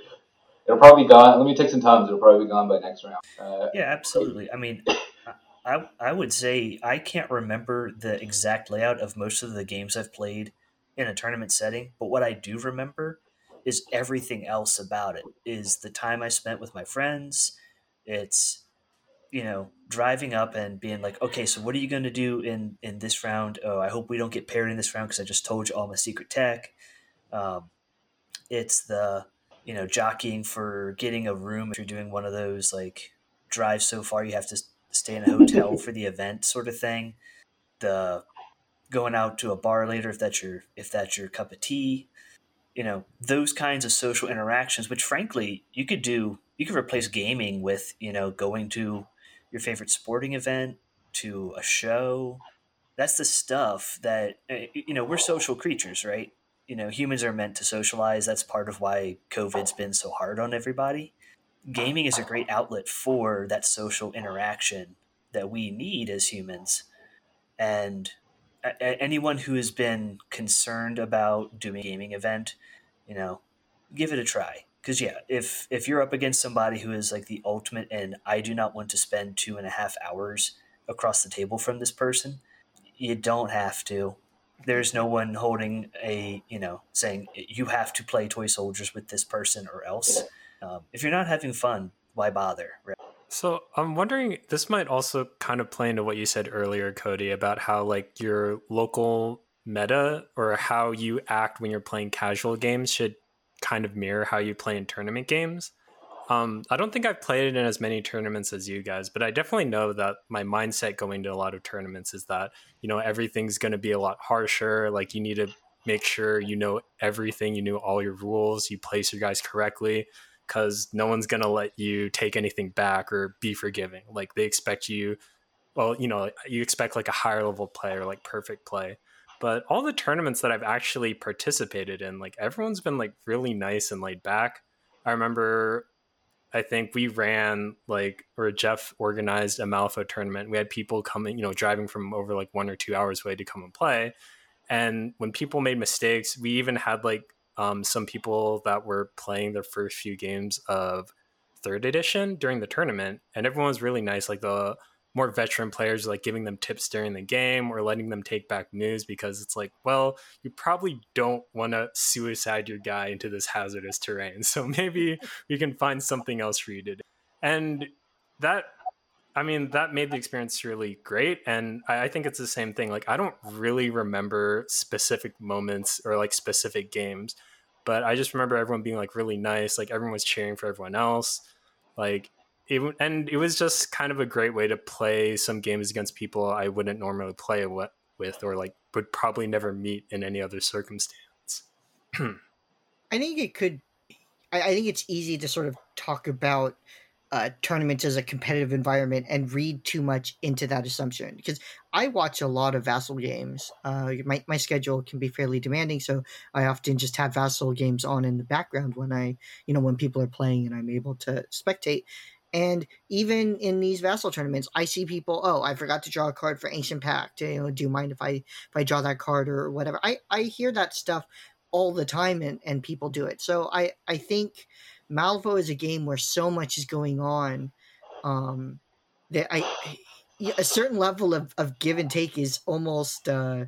It'll probably be gone. Let me take some tums. It'll probably be gone by next round. Uh, Yeah, absolutely. I mean, I I would say I can't remember the exact layout of most of the games I've played in a tournament setting, but what I do remember is everything else about it. Is the time I spent with my friends. It's you know driving up and being like, okay, so what are you going to do in in this round? Oh, I hope we don't get paired in this round because I just told you all my secret tech. Um, it's the you know jockeying for getting a room if you're doing one of those like drives so far you have to stay in a hotel for the event sort of thing. The going out to a bar later if that's your if that's your cup of tea you know those kinds of social interactions which frankly you could do you could replace gaming with you know going to your favorite sporting event to a show. That's the stuff that eh, you know we're social creatures right you know humans are meant to socialize. That's part of why covid's been so hard on everybody. Gaming is a great outlet for that social interaction that we need as humans. And anyone who has been concerned about doing a gaming event you know give it a try. Because yeah if if you're up against somebody who is like the ultimate and i do not want to spend two and a half hours across the table from this person you don't have to there's no one holding a you know saying you have to play toy soldiers with this person or else um, if you're not having fun why bother right? so i'm wondering this might also kind of play into what you said earlier cody about how like your local meta or how you act when you're playing casual games should kind of mirror how you play in tournament games um, I don't think I've played it in as many tournaments as you guys, but I definitely know that my mindset going to a lot of tournaments is that, you know, everything's going to be a lot harsher. Like you need to make sure you know everything, you know all your rules, you place your guys correctly because no one's going to let you take anything back or be forgiving. Like they expect you, well, you know, you expect like a higher level player, like perfect play. But all the tournaments that I've actually participated in, like everyone's been like really nice and laid back. I remember I think we ran like or Jeff organized a Malifaux tournament. We had people coming, you know, driving from over like one or two hours away to come and play. And when people made mistakes, we even had like um, some people that were playing their first few games of third edition during the tournament, and everyone was really nice. Like the more veteran players like giving them tips during the game or letting them take back news because it's like, well, you probably don't want to suicide your guy into this hazardous terrain. So maybe we can find something else for you to do. And that, I mean, that made the experience really great. And I, I think it's the same thing. Like, I don't really remember specific moments or like specific games, but I just remember everyone being like really nice. Like, everyone was cheering for everyone else. Like, it, and it was just kind of a great way to play some games against people I wouldn't normally play with or like would probably never meet in any other circumstance. I think it could. I, I, think it's easy to sort of talk about uh, tournaments as a competitive environment and read too much into that assumption because I watch a lot of Vassal games. Uh, my my schedule can be fairly demanding, so I often just have Vassal games on in the background when I, you know, when people are playing and I'm able to spectate. And even in these vassal tournaments, I see people, oh, I forgot to draw a card for Ancient Pact. You know, do you mind if I if I draw that card or whatever? I, I hear that stuff all the time and, and people do it. So I, I think Malifaux is a game where so much is going on um, that I a certain level of, of give and take is almost uh,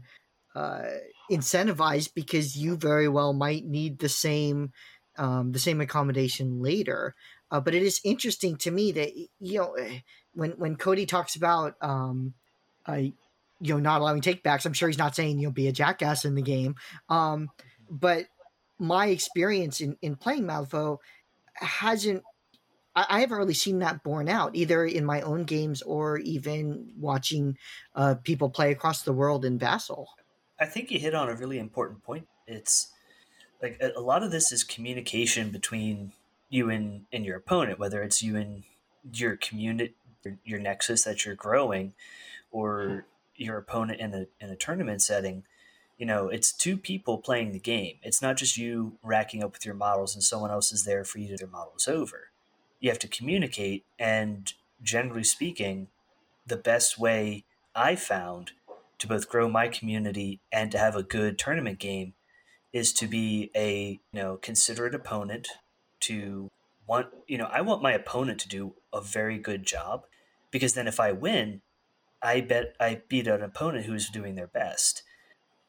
uh, incentivized because you very well might need the same um, the same accommodation later. Uh, but it is interesting to me that you know eh, when when Cody talks about um, uh, you know not allowing takebacks, I'm sure he's not saying you'll be a jackass in the game. Um, but my experience in in playing Malifaux hasn't. I, I haven't really seen that borne out either in my own games or even watching uh, people play across the world in Vassal. I think you hit on a really important point. It's like a lot of this is communication between you and and your opponent, whether it's you and your community, your, your nexus that you're growing, or your opponent in a in a tournament setting. You know, it's two people playing the game. It's not just you racking up with your models and someone else is there for you to their models over. You have to communicate, and generally speaking, the best way I found to both grow my community and to have a good tournament game is to be a you know considerate opponent to want, you know, I want my opponent to do a very good job because then if I win, I bet I beat an opponent who's doing their best.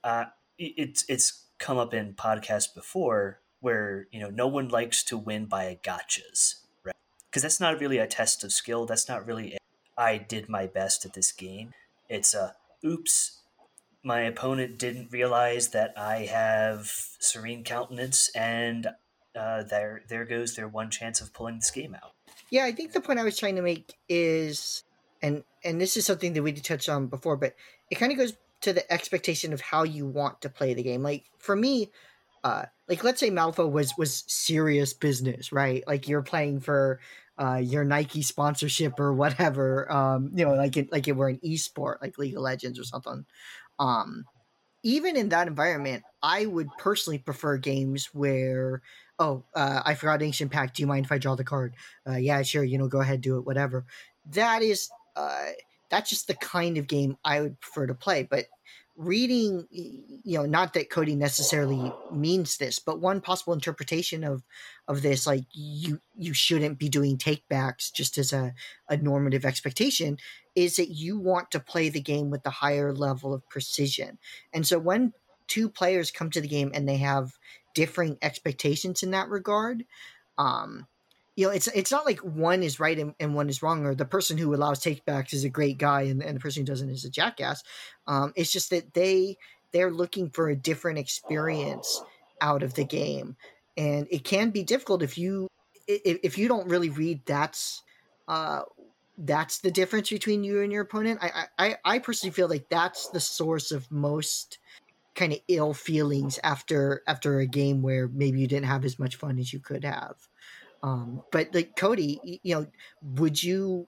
Uh, it's it's come up in podcasts before where you know no one likes to win by a gotchas, right? Because that's not really a test of skill. That's not really a, I did my best at this game. It's a oops, my opponent didn't realize that I have serene countenance and uh, there there goes their one chance of pulling this game out. Yeah, I think the point I was trying to make is, and and this is something that we did touch on before, but it kind of goes to the expectation of how you want to play the game. Like for me, uh, like let's say Malifaux was was serious business, right? Like you're playing for uh, your Nike sponsorship or whatever, um, you know, like it, like it were an esport, like League of Legends or something. Um, even in that environment, I would personally prefer games where, oh, uh, I forgot Ancient Pact. Do you mind if I draw the card? Uh, yeah, sure. You know, go ahead, do it, whatever. That is, uh, that's just the kind of game I would prefer to play. But reading you know not that cody necessarily means this but one possible interpretation of of this like you you shouldn't be doing takebacks just as a, a normative expectation is that you want to play the game with the higher level of precision and so when two players come to the game and they have differing expectations in that regard um you know, it's it's not like one is right and, and one is wrong, or the person who allows takebacks is a great guy and, and the person who doesn't is a jackass. Um, it's just that they they're looking for a different experience out of the game, and it can be difficult if you if, if you don't really read that's uh, that's the difference between you and your opponent. I, I I personally feel like that's the source of most kind of ill feelings after after a game where maybe you didn't have as much fun as you could have. Um, but like Cody, you know, would you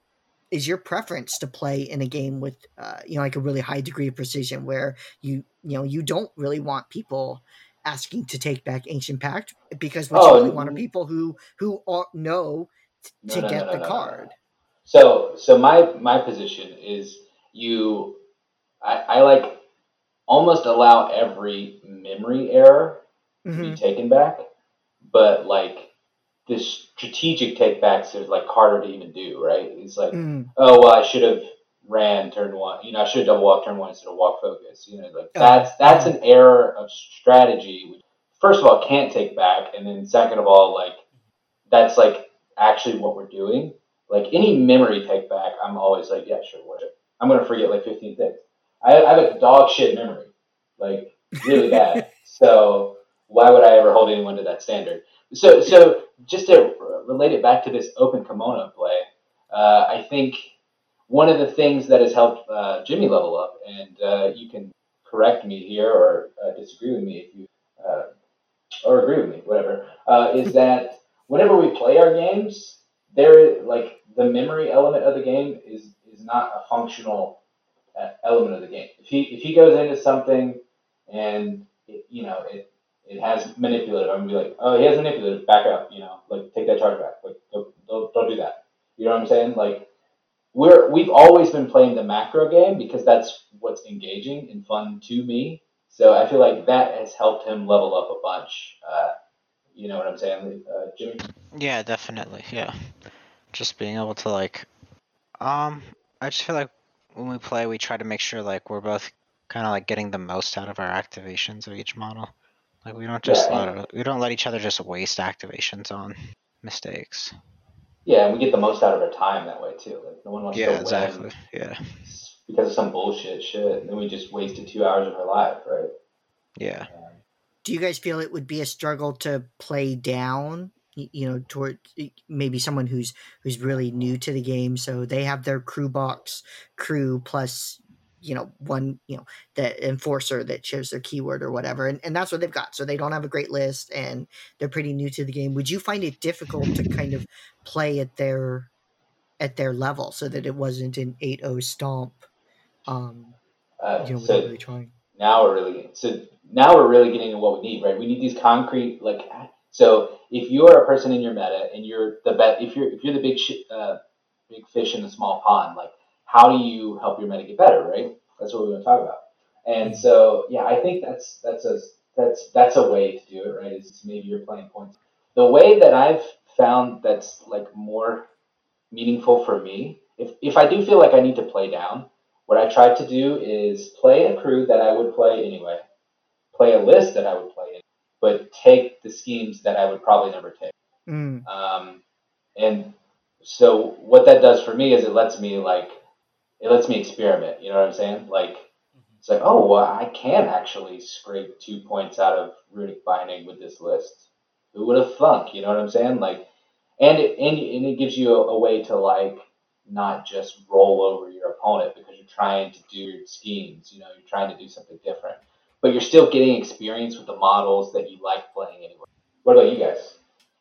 is your preference to play in a game with uh, you know like a really high degree of precision where you you know you don't really want people asking to take back ancient pact because what oh, you really want are people who who know t- to no, get no, no, the card. So so my my position is you I, I like almost allow every memory error to mm-hmm. be taken back, but like the strategic takebacks are like harder to even do, right? It's like, mm. oh well, I should have ran turn one. You know, I should have double walk turn one instead of walk focus. You know, like that's that's an error of strategy. Which, first of all, can't take back, and then second of all, like that's like actually what we're doing. Like any memory take back, I'm always like, yeah, sure, whatever. I'm gonna forget like 15 things. I, I have a dog shit memory, like really bad. so why would I ever hold anyone to that standard? So, so just to relate it back to this open kimono play, uh, I think one of the things that has helped uh, Jimmy level up, and uh, you can correct me here or uh, disagree with me if you uh, or agree with me, whatever, uh, is that whenever we play our games, there like the memory element of the game is is not a functional element of the game. If he if he goes into something and it, you know it it has manipulative. I'm gonna be like, oh, he has manipulative. Back up, you know, like take that charge back. Like don't, don't, don't do that. You know what I'm saying? Like we're we've always been playing the macro game because that's what's engaging and fun to me. So I feel like that has helped him level up a bunch. Uh, you know what I'm saying, uh, Jimmy? Yeah, definitely. Yeah, just being able to like, um, I just feel like when we play, we try to make sure like we're both kind of like getting the most out of our activations of each model. Like we don't just yeah. let we don't let each other just waste activations on mistakes. Yeah, and we get the most out of our time that way too. Like no one wants yeah, to exactly. Yeah. Because of some bullshit shit, and then we just wasted two hours of our life, right? Yeah. Um, Do you guys feel it would be a struggle to play down? You know, toward maybe someone who's who's really new to the game, so they have their crew box crew plus you know one you know the enforcer that shows their keyword or whatever and, and that's what they've got. So they don't have a great list and they're pretty new to the game. Would you find it difficult to kind of play at their at their level so that it wasn't an 8-0 stomp um uh, you know so really trying? now we're really so now we're really getting to what we need right? We need these concrete like so if you are a person in your meta and you're the bet if you're if you're the big sh- uh, big fish in the small pond like how do you help your meta get better, right? That's what we want to talk about. And so, yeah, I think that's that's a that's that's a way to do it, right? Is maybe you're playing points. The way that I've found that's like more meaningful for me, if if I do feel like I need to play down, what I try to do is play a crew that I would play anyway, play a list that I would play but take the schemes that I would probably never take. Mm. Um, and so what that does for me is it lets me like it lets me experiment. You know what I'm saying? Like mm-hmm. it's like, oh, well, I can actually scrape two points out of runic binding with this list. who would have thunk? You know what I'm saying? Like, and it, and, and it gives you a, a way to like not just roll over your opponent because you're trying to do schemes. You know, you're trying to do something different, but you're still getting experience with the models that you like playing anyway. What about you guys?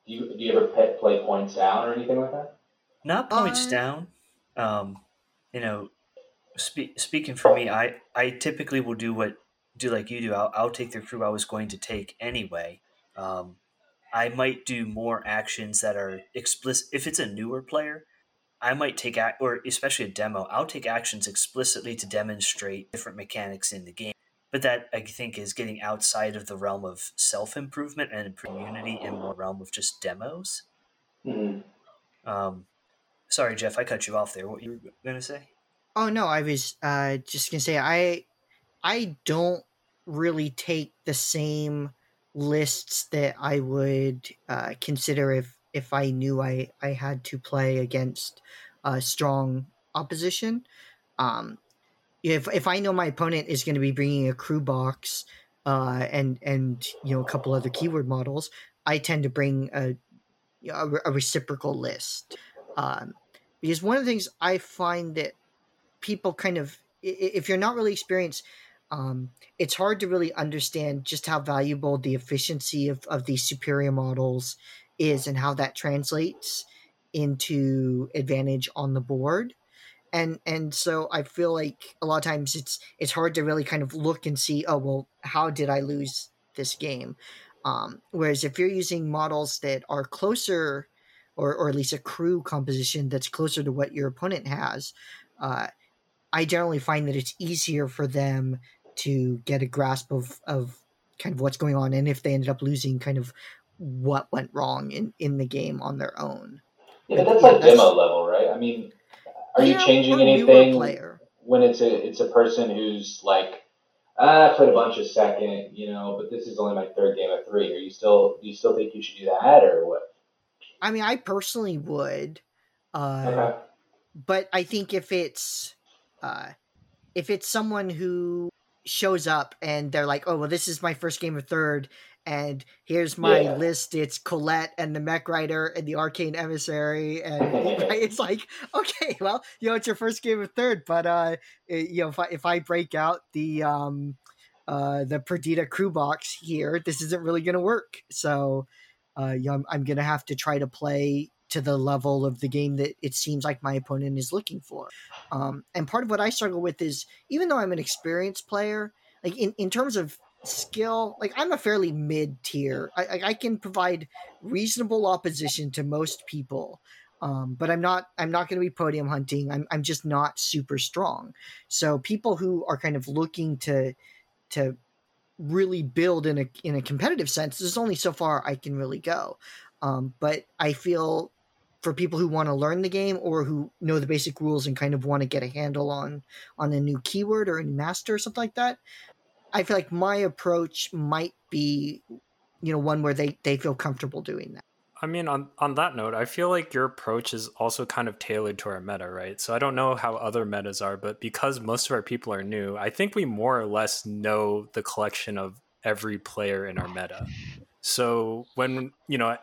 Do you do you ever play points down or anything like that? Not points uh, down. Um, you know, spe- speaking for me, I I typically will do what do like you do. I'll, I'll take the crew I was going to take anyway. Um, I might do more actions that are explicit. If it's a newer player, I might take act, or especially a demo. I'll take actions explicitly to demonstrate different mechanics in the game. But that I think is getting outside of the realm of self improvement and community in more realm of just demos. Mm-hmm. Um, sorry, Jeff, I cut you off there. What you were gonna say? Oh no, I was uh, just gonna say I I don't really take the same lists that I would uh, consider if if I knew I I had to play against a strong opposition. Um, if if I know my opponent is going to be bringing a crew box uh, and and you know a couple other keyword models, I tend to bring a a, a reciprocal list. Um, because one of the things I find that people kind of if you're not really experienced um, it's hard to really understand just how valuable the efficiency of, of these superior models is and how that translates into advantage on the board and and so i feel like a lot of times it's it's hard to really kind of look and see oh well how did i lose this game? Um, whereas if you're using models that are closer or, or at least a crew composition that's closer to what your opponent has uh, i generally find that it's easier for them to get a grasp of of kind of what's going on and if they ended up losing kind of what went wrong in in the game on their own. Yeah, that's like that's, demo level right? I mean are you, changing anything when it's a it's a person who's like ah, I played a bunch of second, you know, but this is only my third game of three. Are you still do you still think you should do that or what? I mean, I personally would, uh, okay. but I think if it's uh, if it's someone who shows up and they're like, "Oh, well, this is my first game of third, and here's my yeah. list. It's Colette and the Mech Rider and the Arcane Emissary, and it's like, okay, well, you know, it's your first game of third, but uh, it, you know, if I if I break out the um, uh, the Perdita crew box here, this isn't really going to work. So, uh, you know, I'm, I'm going to have to try to play to the level of the game that it seems like my opponent is looking for. Um, and part of what I struggle with is even though I'm an experienced player, like in, in terms of skill, like I'm a fairly mid tier. I, I can provide reasonable opposition to most people. Um, but I'm not I'm not going to be podium hunting. I'm I'm just not super strong. So people who are kind of looking to to really build in a in a competitive sense, there's only so far I can really go. Um, but I feel for people who want to learn the game or who know the basic rules and kind of want to get a handle on on a new keyword or a new master or something like that i feel like my approach might be you know one where they they feel comfortable doing that. I mean on on that note i feel like your approach is also kind of tailored to our meta right? So i don't know how other metas are but because most of our people are new i think we more or less know the collection of every player in our meta. So when you know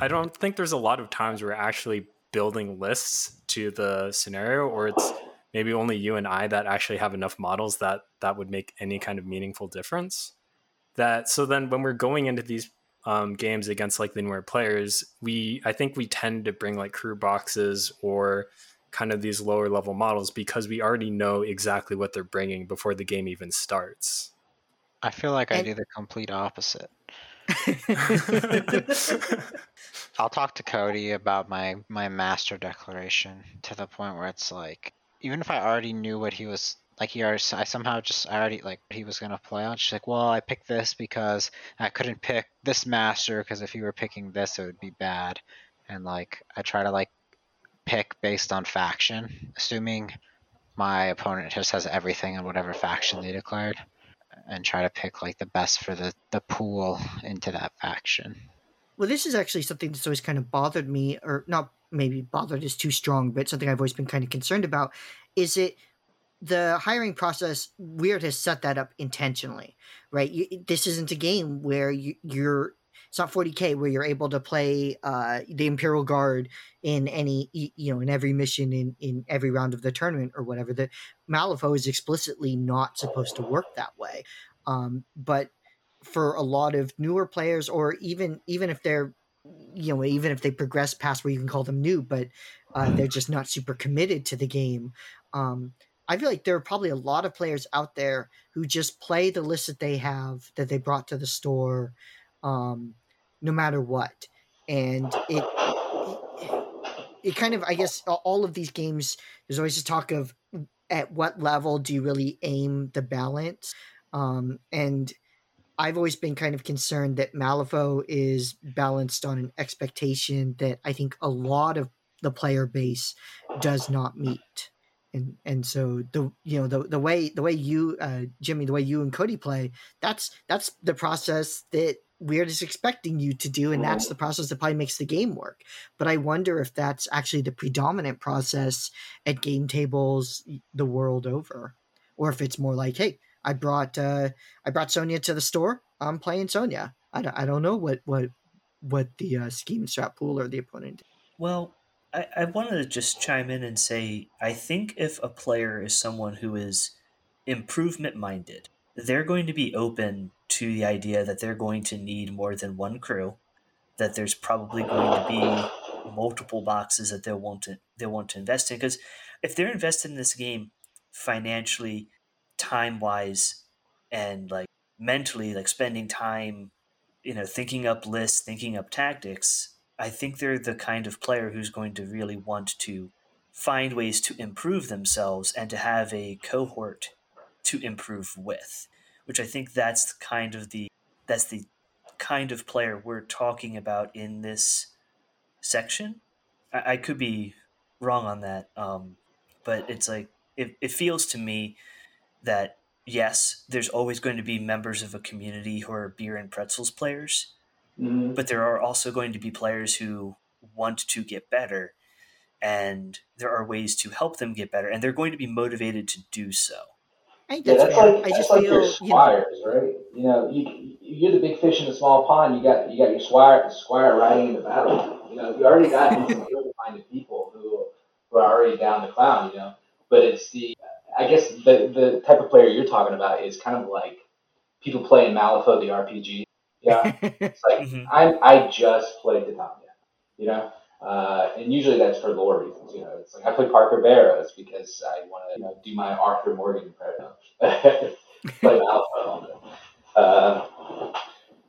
I don't think there's a lot of times we're actually building lists to the scenario, or it's maybe only you and I that actually have enough models that that would make any kind of meaningful difference. That so then when we're going into these um, games against like the newer players, we I think we tend to bring like crew boxes or kind of these lower level models because we already know exactly what they're bringing before the game even starts. I feel like and, I do the complete opposite. I'll talk to Cody about my my master declaration to the point where it's like even if I already knew what he was like he already I somehow just I already like he was gonna play on. She's like, well, I picked this because I couldn't pick this master because if you were picking this, it would be bad. And like I try to like pick based on faction, assuming my opponent just has everything in whatever faction they declared and try to pick like the best for the the pool into that faction. Well, this is actually something that's always kind of bothered me, or not maybe bothered is too strong, but something I've always been kind of concerned about. Is it the hiring process? Wyrd has set that up intentionally, right? You, this isn't a game where you, you're it's not 40k where you're able to play uh, the Imperial Guard in any you know in every mission in in every round of the tournament or whatever. The Malifaux is explicitly not supposed to work that way. Um, but for a lot of newer players, or even even if they're you know even if they progress past where you can call them new, but uh, they're just not super committed to the game. Um, I feel like there are probably a lot of players out there who just play the list that they have that they brought to the store, um, no matter what, and it, it it kind of I guess all of these games. There's always a talk of at what level do you really aim the balance, um, and I've always been kind of concerned that Malifaux is balanced on an expectation that I think a lot of the player base does not meet. And and so the you know the the way the way you uh, Jimmy the way you and Cody play that's that's the process that Wyrd is expecting you to do and that's the process that probably makes the game work. But I wonder if that's actually the predominant process at game tables the world over or if it's more like hey I brought uh, I brought Sonnia to the store I'm playing Sonnia I don't, I don't know what what what the uh, scheme strap pool or the opponent well I, I wanted to just chime in and say I think if a player is someone who is improvement minded, they're going to be open to the idea that they're going to need more than one crew, that there's probably going to be multiple boxes that they'll want to they want to invest in. Because if they're invested in this game financially, time wise, and like mentally, like spending time, you know, thinking up lists, thinking up tactics, I think they're the kind of player who's going to really want to find ways to improve themselves and to have a cohort to improve with, which I think that's kind of the that's the kind of player we're talking about in this section. I, I could be wrong on that, um, but it's like it, it feels to me that yes, there's always going to be members of a community who are beer and pretzels players, Mhm. but there are also going to be players who want to get better and there are ways to help them get better and they're going to be motivated to do so I think Yeah, that's, that's fair. like I that's just like feel your you know, squires, right? You know, you you're the big fish in the small pond. You got you got your squire squire riding in the battle. You know, you already got some minded people who who are already down the clown. You know, but it's the I guess the the type of player you're talking about is kind of like people playing Malifaux the RPG. Yeah, it's like Mhm. I I just played Titania. You know. Uh, and usually that's for lore reasons, you know. It's like I play Parker Barrows because I want to, you know, do my Arthur Morgan play Malifaux. Uh,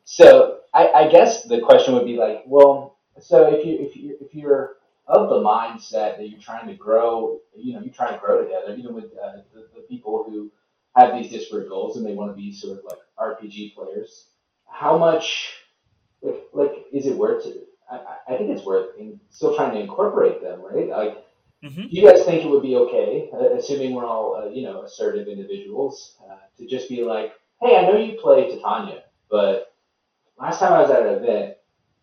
so I, I guess the question would be like, well, so if you if you if you're of the mindset that you're trying to grow, you know, you're trying to grow together, even with uh, the, the people who have these disparate goals and they want to be sort of like RPG players, how much, like, like is it worth it? I, I- think it's worth in, still trying to incorporate them, right? Like, Mhm. do you guys think it would be okay, uh, assuming we're all, uh, you know, assertive individuals, uh, to just be like, hey, I know you play Titania, but last time I was at an event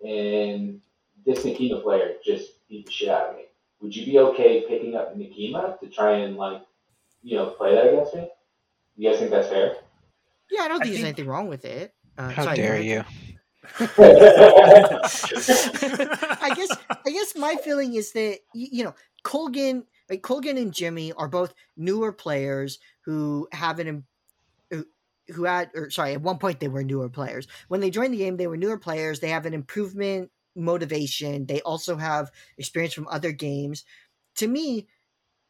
and this Nekima player just beat the shit out of me. Would you be okay picking up Nekima to try and, like, you know, play that against me? You guys think that's fair? yeah, I don't I think there's think- anything wrong with it. Uh, How sorry, dare you? I guess I guess my feeling is that you know Colgan, like Colgan and Jimmy are both newer players who have an who- who had or sorry at one point they were newer players when they joined the game they were newer players they have an improvement motivation they also have experience from other games to me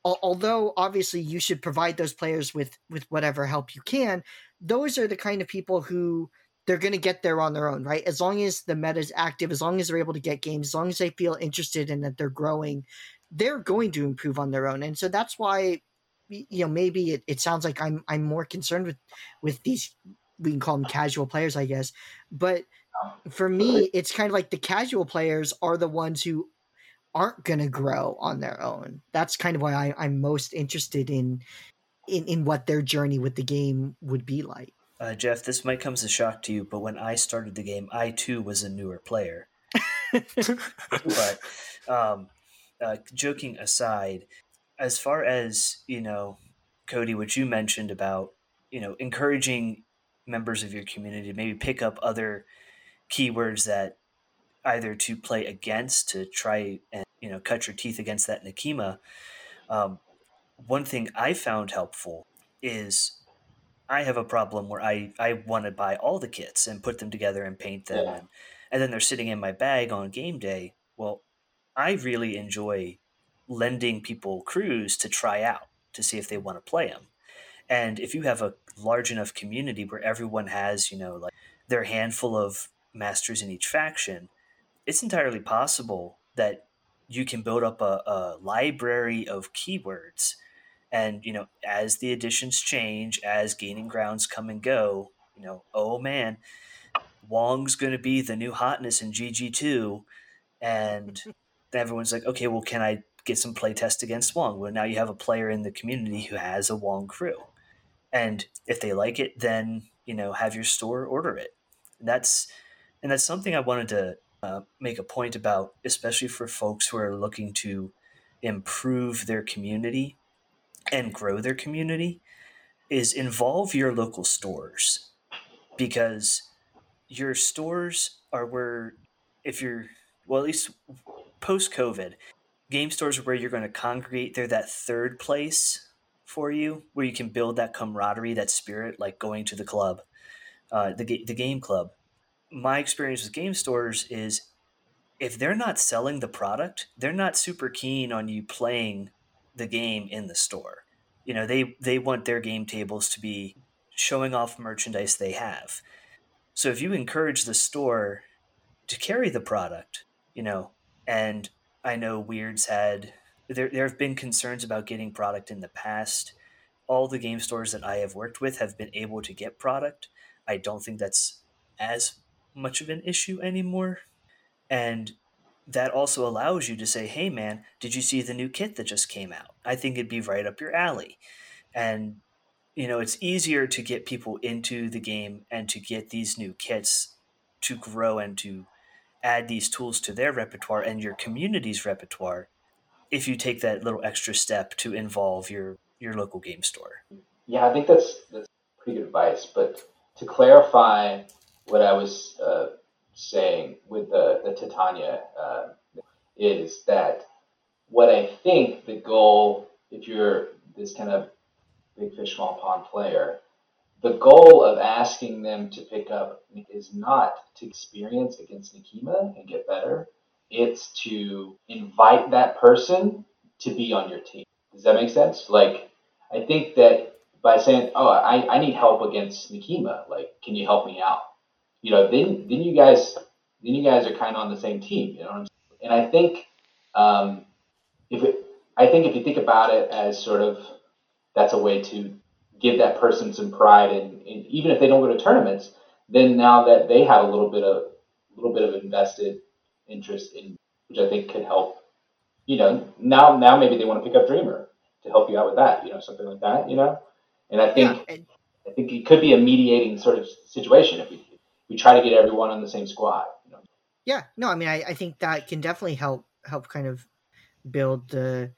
al- although obviously you should provide those players with with whatever help you can those are the kind of people who they're going to get there on their own, right? As long as the meta is active, as long as they're able to get games, as long as they feel interested and that they're growing, they're going to improve on their own. And so that's why, you know, maybe it, it sounds like I'm I'm more concerned with with these we can call them casual players, I guess. But for me, it's kind of like the casual players are the ones who aren't going to grow on their own. That's kind of why I, I'm most interested in, in in what their journey with the game would be like. uh, jeff this might come as a shock to you but when i started the game i too was a newer player but um, uh, joking aside, as far as you know, Cody, what you mentioned about you know encouraging members of your community to maybe pick up other keywords that either to play against to try and you know cut your teeth against that Nekima. Um, one thing I found helpful is I have a problem where I, I want to buy all the kits and put them together and paint them, Yeah. and, and then they're sitting in my bag on game day. Well, I really enjoy lending people crews to try out to see if they want to play them. And if you have a large enough community where everyone has, you know, like their handful of masters in each faction, it's entirely possible that you can build up a, a library of keywords. And you know as the editions change as gaining grounds come and go you know oh man wong's going to be the new hotness in gg2 and everyone's like okay well can i get some playtest against wong? Well now you have a player in the community who has a wong crew. And if they like it then you know have your store order it. And that's and that's something i wanted to uh, make a point about especially for folks who are looking to improve their community and grow their community is involve your local stores. Because your stores are where if you're well at least post covid game stores are where you're going to congregate. They're that third place for you where you can build that camaraderie that spirit like going to the club uh, the, the game club my experience with game stores is if they're not selling the product they're not super keen on you playing the game in the store. You know they they want their game tables to be showing off merchandise they have. So if you encourage the store to carry the product you know and i know Wyrd's had there, there have been concerns about getting product in the past. All the game stores that i have worked with have been able to get product. I don't think that's as much of an issue anymore and that also allows you to say, hey, man, did you see the new kit that just came out? I think it'd be right up your alley. And, you know, it's easier to get people into the game and to get these new kits to grow and to add these tools to their repertoire and your community's repertoire if you take that little extra step to involve your, your local game store. Yeah, I think that's that's pretty good advice. But to clarify what I was uh, saying with the the Titania uh, is that what I think the goal, if you're this kind of big fish small pond player, the goal of asking them to pick up is not to experience against Nekima and get better. It's to invite that person to be on your team. Does that make sense? Like, I think that by saying, "Oh, I, I need help against Nekima. Like, can you help me out?" You know, then then you guys then you guys are kind of on the same team. You know what I'm? And I think um, if it, I think if you think about it as sort of that's a way to give that person some pride, and, and even if they don't go to tournaments, then now that they have a little bit of a little bit of invested interest in, which I think could help. You know, now now maybe they want to pick up Dreamer to help you out with that. You know, something like that. You know, and I think Yeah, I think it could be a mediating sort of situation if we, if we try to get everyone on the same squad. You know? Yeah, no, I mean, I, I think that can definitely help help kind of build the,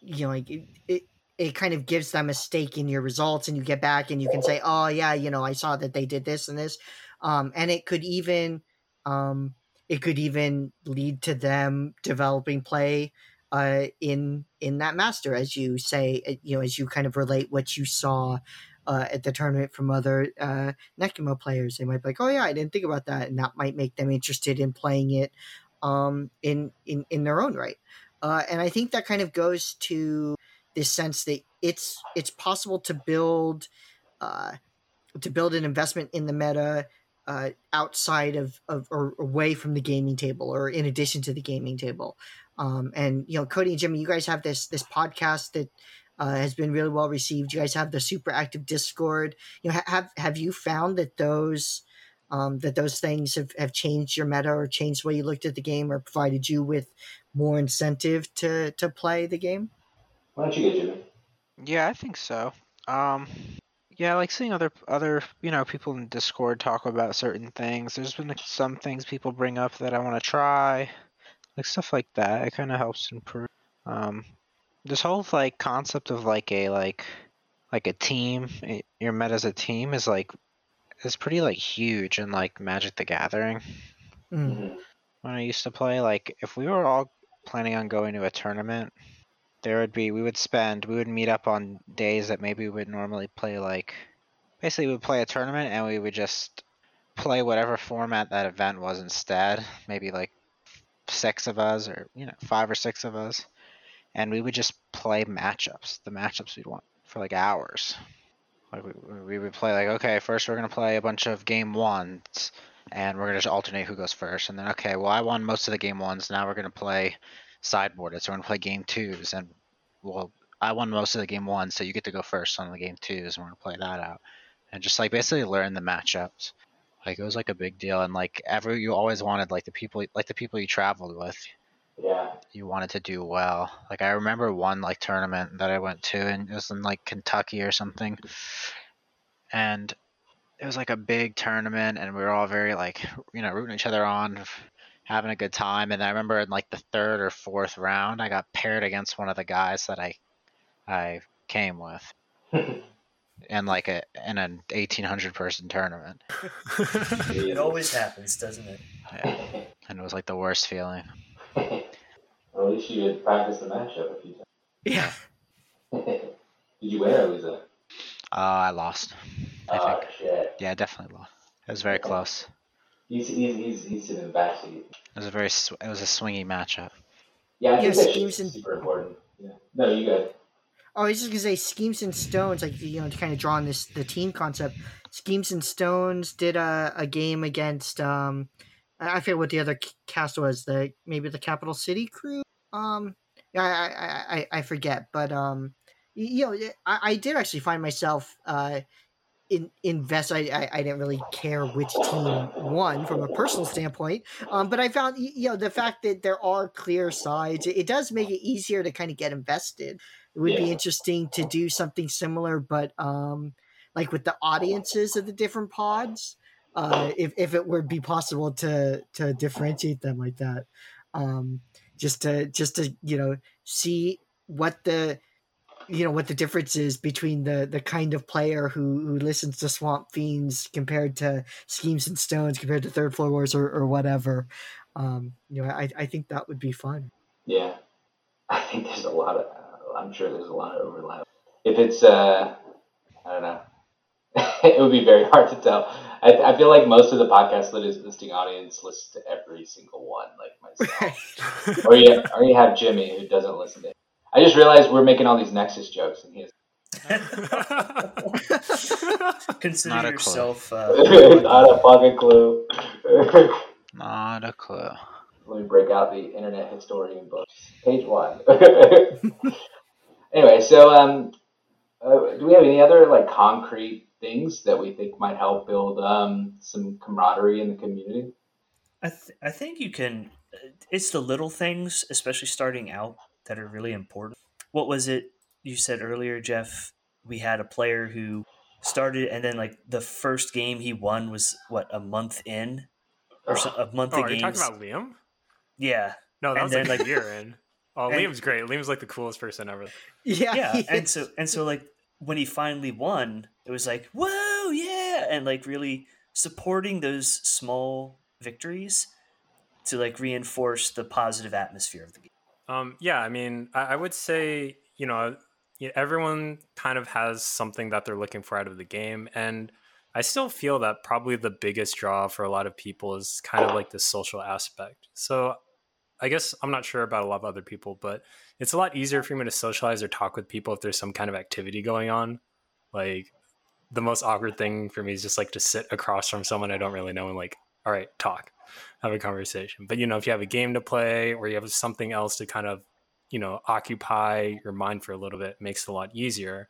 you know, like it, it it kind of gives them a stake in your results, and you get back and you can say, oh yeah, you know, I saw that they did this and this, um, and it could even, um, it could even lead to them developing play, uh, in in that master, as you say, uh, you know, as you kind of relate what you saw. Uh, at the tournament from other uh, Nekima players. They might be like, "Oh yeah, I didn't think about that," and that might make them interested in playing it um, in in in their own right. Uh, and I think that kind of goes to this sense that it's it's possible to build uh, to build an investment in the meta uh, outside of, of or away from the gaming table or in addition to the gaming table. Um, and you know, Cody and Jimmy, you guys have this this podcast that uh, has been really well received. You guys have the super active Discord. You know, have have you found that those um, that those things have, have changed your meta or changed the way you looked at the game or provided you with more incentive to to play the game? Why don't you get Jimmy? Yeah, I think so. Um, yeah, like seeing other other you know people in Discord talk about certain things. There's been like, some things people bring up that I want to try, like stuff like that. It kind of helps improve. Um, this whole like concept of like a like like a team, i- your meta as a team is like is pretty like huge in like Magic the Gathering. Mm. Mhm. when I used to play, like if we were all planning on going to a tournament, there would be we would spend we would meet up on days that maybe we would normally play like basically we would play a tournament and we would just play whatever format that event was instead. Maybe like six of us or you know five or six of us, and we would just play matchups. The matchups we'd want for like hours. Like we, we would play like okay, first we're gonna play a bunch of game ones and we're gonna just alternate who goes first. And then okay, well I won most of the game ones. Now we're gonna play sideboarded, so we're gonna play game twos, and well I won most of the game ones, so you get to go first on the game twos, and we're gonna play that out, and just like basically learn the matchups. Like it was like a big deal, and like every you always wanted like the people like the people you traveled with, Yeah. you wanted to do well. Like I remember one like tournament that I went to, and it was in like Kentucky or something, and it was like a big tournament, and we were all very like you know rooting each other on, having a good time. And I remember in like the third or fourth round, I got paired against one of the guys that I I came with in like a in an eighteen hundred person tournament, It always happens, doesn't it? yeah. and it was like the worst feeling. Or at least you had practiced the matchup a few times. Yeah. times. Did you win or lose it? Uh, I lost. I Oh think. shit. Yeah, definitely lost. It was very close. He's he's he's he's sitting in the back seat. It was a very sw- it was a swingy matchup. Yeah, I think Yeah, that schemes shit's and- super important. Yeah. No, you good. Oh, I was just gonna say schemes and stones, like you know, to kind of draw on this the team concept. Schemes and stones did a, a game against um, I I forget what the other cast was. The maybe the Capital City crew. Um, yeah, I I, I, I forget, but um, you know, I, I did actually find myself uh. In, invest I, I I didn't really care which team won from a personal standpoint um but I found you know the fact that there are clear sides it, it does make it easier to kind of get invested it would be interesting to do something similar but um like with the audiences of the different pods uh if, if it would be possible to to differentiate them like that um just to just to you know see what the you know what the difference is between the the kind of player who who listens to swamp fiends compared to schemes and stones compared to third floor wars or, or whatever um you know i i think that would be fun Yeah. I think there's a lot of. Uh, I'm sure there's a lot of overlap. If it's, uh, I don't know. it would be very hard to tell. I, I feel like most of the podcast lit- listing audience listens to every single one, like myself. or you, or you have Jimmy who doesn't listen to. It. I just realized we're making all these Nexus jokes, and he has Consider Not a clue. yourself. Uh, not a fucking clue. Not a clue. Let me break out the Internet Historian books. Page one. anyway, so um, uh, do we have any other like concrete things that we think might help build um, some camaraderie in the community? I, th- I think you can. It's the little things, especially starting out, that are really important. What was it you said earlier, Jeff? We had a player who started, and then like the first game he won was what a month in, or so, a month oh, of are you talking about Liam? yeah, No, that And was then, like like- a year in. Oh, and- Liam's great. Liam's like the coolest person ever. yeah yeah, and so and so like when he finally won, it was like whoa, yeah, and like really supporting those small victories to like reinforce the positive atmosphere of the game. Um, yeah, I mean, I, I would say you know everyone kind of has something that they're looking for out of the game, and I still feel that probably the biggest draw for a lot of people is kind of like the social aspect. So I guess I'm not sure about a lot of other people, but it's a lot easier for me to socialize or talk with people if there's some kind of activity going on. Like the most awkward thing for me is just like to sit across from someone I don't really know and like, all right, talk, have a conversation. But you know, if you have a game to play or you have something else to kind of, you know, occupy your mind for a little bit, it makes it a lot easier.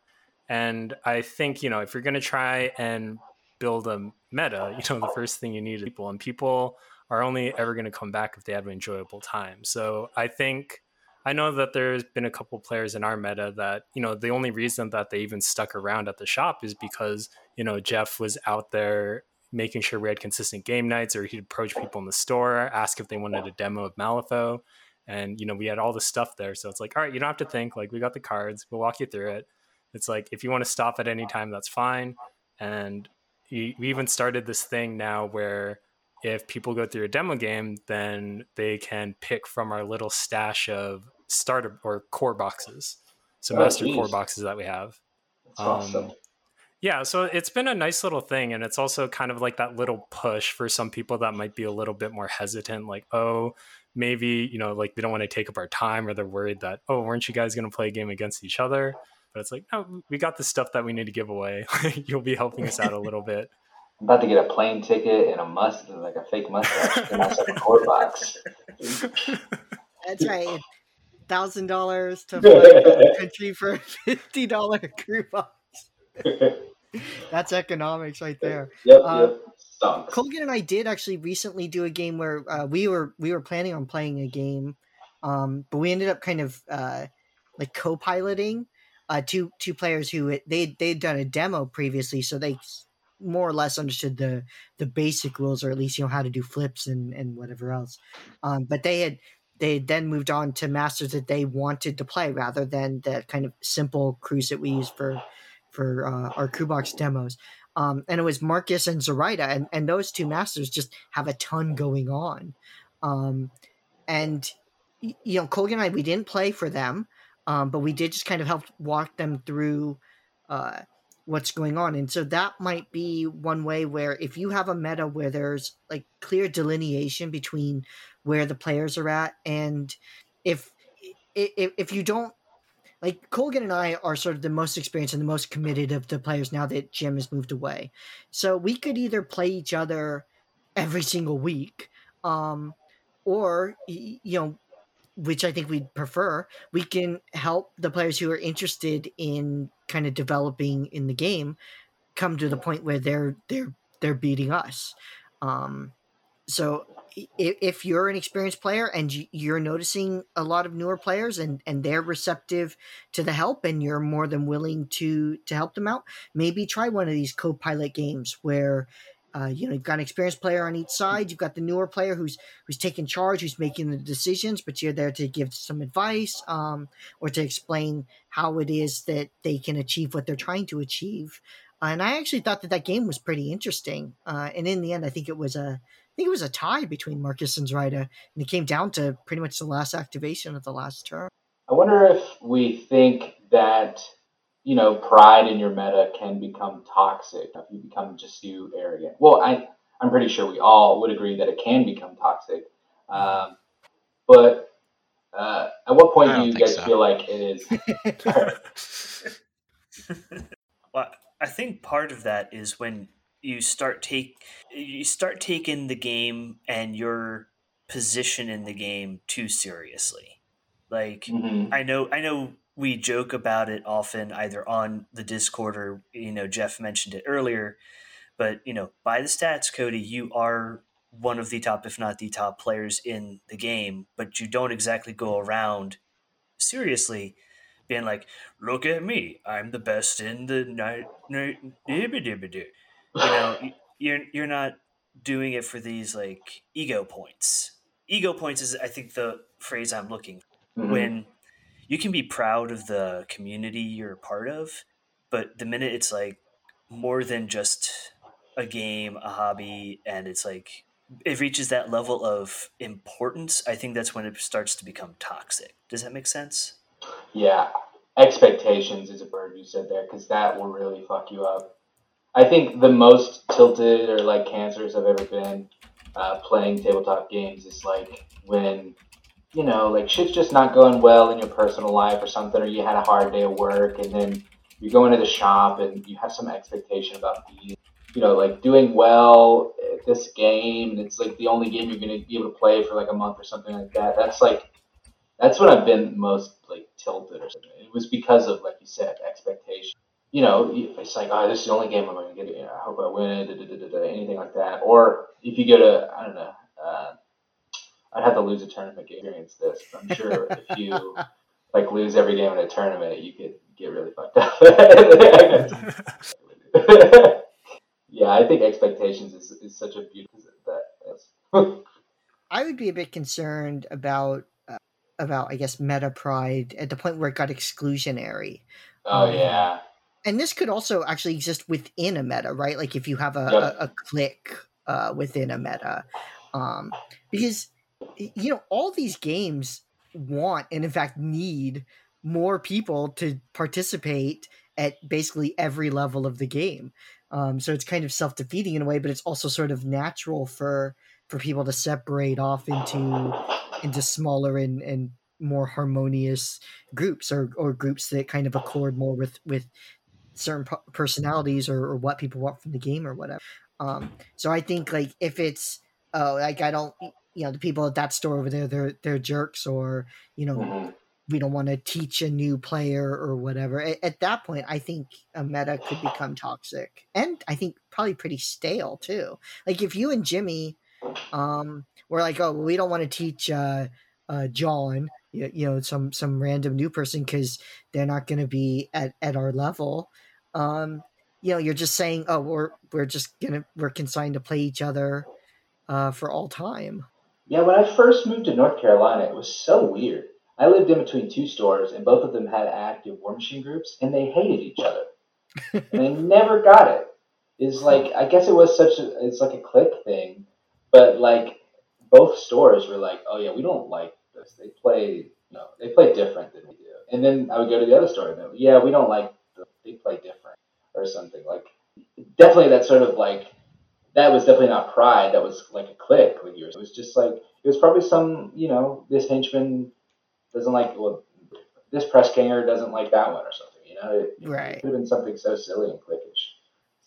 And I think, you know, if you're going to try and build a meta, you know, the first thing you need is people, and people are only ever going to come back if they have an enjoyable time. So I think I know that there's been a couple players in our meta that, you know, the only reason that they even stuck around at the shop is because, you know, Jeff was out there making sure we had consistent game nights or he'd approach people in the store, ask if they wanted a demo of Malifaux. And, you know, we had all the stuff there. So it's like, all right, you don't have to think. Like, we got the cards. We'll walk you through it. It's like, if you want to stop at any time, that's fine. And we even started this thing now where if people go through a demo game, then they can pick from our little stash of starter or core boxes. So Oh, master geez. core boxes that we have. That's awesome. Um, Yeah, so it's been a nice little thing, and it's also kind of like that little push for some people that might be a little bit more hesitant, like, oh, maybe you know, like they don't want to take up our time, or they're worried that, oh, weren't you guys going to play a game against each other? But it's like, no, we got the stuff that we need to give away. You'll be helping us out a little bit. I'm about to get a plane ticket and a must like a fake mustache and also a core box. That's right. Thousand dollars to fly the country for a fifty dollar crew box. That's economics right there. yep. Uh, Stonks. Colgan and I did actually recently do a game where uh, we were we were planning on playing a game, um, but we ended up kind of uh, like co-piloting uh, two two players who they they'd done a demo previously, so they more or less understood the the basic rules, or at least you know how to do flips and and whatever else. Um, but they had they had then moved on to masters that they wanted to play rather than the kind of simple cruise that we use for for uh, our crew box demos um, and it was Marcus and Zoraida, and, and those two masters just have a ton going on. Um, and you know, Colgan and I, we didn't play for them, um, but we did just kind of help walk them through uh, what's going on. And so that might be one way where if you have a meta where there's like clear delineation between where the players are at, and if if, if you don't like Colgan and I are sort of the most experienced and the most committed of the players now that Jim has moved away. So we could either play each other every single week, um, or you know, which I think we'd prefer. We can help the players who are interested in kind of developing in the game come to the point where they're they're they're beating us. Um, so i- if you're an experienced player and you're noticing a lot of newer players and and they're receptive to the help and you're more than willing to to help them out maybe try one of these co-pilot games where uh, you know you've got an experienced player on each side you've got the newer player who's who's taking charge who's making the decisions but you're there to give some advice um, or to explain how it is that they can achieve what they're trying to achieve and i actually thought that that game was pretty interesting uh, and in the end i think it was a I think it was a tie between Marcus and Zoraida, and it came down to pretty much the last activation of the last turn. I wonder if we think that you know pride in your meta can become toxic if you become just too arrogant. Well, I I'm pretty sure we all would agree that it can become toxic, um, but uh, at what point do you guys so. feel like it is? Well, I think part of that is when you start take you start taking the game and your position in the game too seriously. Like Mhm. I know I know we joke about it often either on the Discord or you know Jeff mentioned it earlier, but you know by the stats Cody you are one of the top if not the top players in the game, but you don't exactly go around seriously being like look at me I'm the best in the night you know you're you're not doing it for these like ego points. Ego points is I think the phrase I'm looking Mhm. when you can be proud of the community you're part of, but the minute it's like more than just a game, a hobby, and it's like it reaches that level of importance, I think that's when it starts to become toxic. Does that make sense? Yeah, expectations is a word you said there because that will really fuck you up. I think the most tilted or like cancers I've ever been uh, playing tabletop games is like when you know like shit's just not going well in your personal life or something, or you had a hard day of work, and then you go into the shop and you have some expectation about being you know like doing well at this game. And it's like the only game you're gonna be able to play for like a month or something like that. That's like that's when I've been most like tilted or something. It was because of like you said, expectation. You know, it's like, oh, this is the only game I'm going to get. You know, I hope I win. Da, anything like that. Or if you go to, I don't know, uh, I'd have to lose a tournament to experience this. I'm sure if you like lose every game in a tournament, you could get really fucked up. yeah, I think expectations is, is such a beautiful that. I would be a bit concerned about uh, about I guess meta pride at the point where it got exclusionary. oh Um, yeah. and this could also actually exist within a meta, right? Like if you have a, Yep. a, a clique uh, within a meta, um, because you know all these games want and in fact need more people to participate at basically every level of the game. Um, so it's kind of self defeating in a way, but it's also sort of natural for for people to separate off into into smaller and and more harmonious groups or or groups that kind of accord more with with certain personalities or, or what people want from the game or whatever. Um, so I think like if it's oh like I don't you know the people at that store over there they're they're jerks or you know Mhm. we don't want to teach a new player or whatever. At, at that point, I think a meta could become toxic, and I think probably pretty stale too. Like if you and Jimmy, um, were like, oh, we don't want to teach uh, uh, John, you, you know, some some random new person because they're not going to be at at our level. Um, you know, you're just saying, oh, we're we're just gonna we're consigned to play each other uh, for all time. Yeah, when I first moved to North Carolina, it was so weird. I lived in between two stores, and both of them had active Warmachine groups, and they hated each other. and they never got it. It's like I guess it was such a it's like a clique thing, but like both stores were like, oh yeah, we don't like this. They play no, they play different than we do. And then I would go to the other store and they're, yeah, we don't like this. they play different or something like. Definitely that sort of like that was definitely not pride. That was like a clique with yours. It was just like it was probably some you know this henchman doesn't like well this press ganger doesn't like that one or something. You know, it, Right. it could have been something so silly and clickish.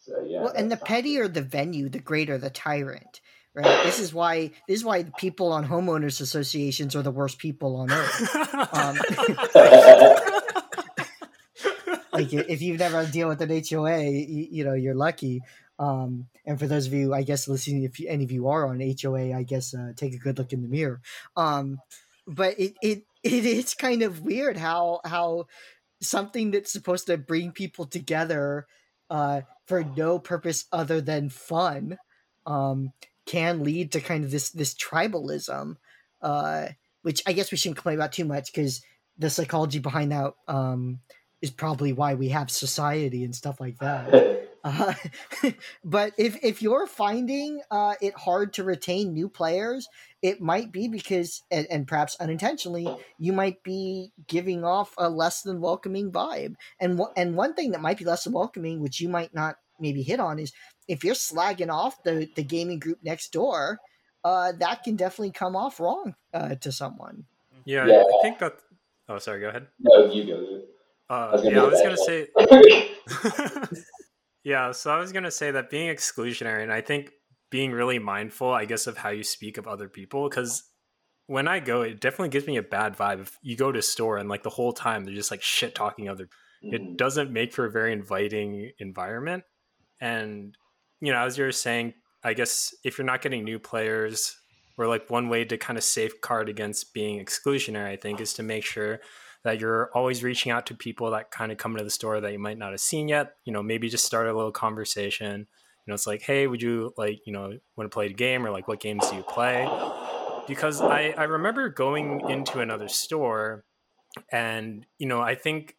So yeah. well, and the pettier the venue, the greater the tyrant. Right. This is why this is why the people on homeowners associations are the worst people on earth. Um, like if you've never dealt with an HOA, you, you know you're lucky. Um, and for those of you, I guess listening, if you, any of you are on HOA, I guess uh, take a good look in the mirror. Um, but it it it is kind of weird how how something that's supposed to bring people together uh, for no purpose other than fun um, can lead to kind of this this tribalism, uh, which I guess we shouldn't complain about too much because the psychology behind that um, is probably why we have society and stuff like that. Uh, but if if you're finding uh, it hard to retain new players, it might be because, and, and perhaps unintentionally, you might be giving off a less than welcoming vibe. And wh- and one thing that might be less than welcoming, which you might not maybe hit on, is if you're slagging off the the gaming group next door. Uh, that can definitely come off wrong uh, to someone. yeah, Yeah. I think that. Oh, sorry. Go ahead. no, you go. Uh, yeah, I was gonna say. yeah, so I was gonna say that being exclusionary, and I think being really mindful, I guess, of how you speak of other people, because when I go, it definitely gives me a bad vibe. If you go to a store and like the whole time they're just like shit talking other, it Mhm. doesn't make for a very inviting environment. And you know, as you were saying, I guess if you're not getting new players, or like one way to kind of safeguard against being exclusionary, I think, is to make sure that you're always reaching out to people that kind of come into the store that you might not have seen yet. You know, maybe just start a little conversation. You know, it's like, hey, would you like, you know, want to play a game or like what games do you play? Because I, I remember going into another store and, you know, I think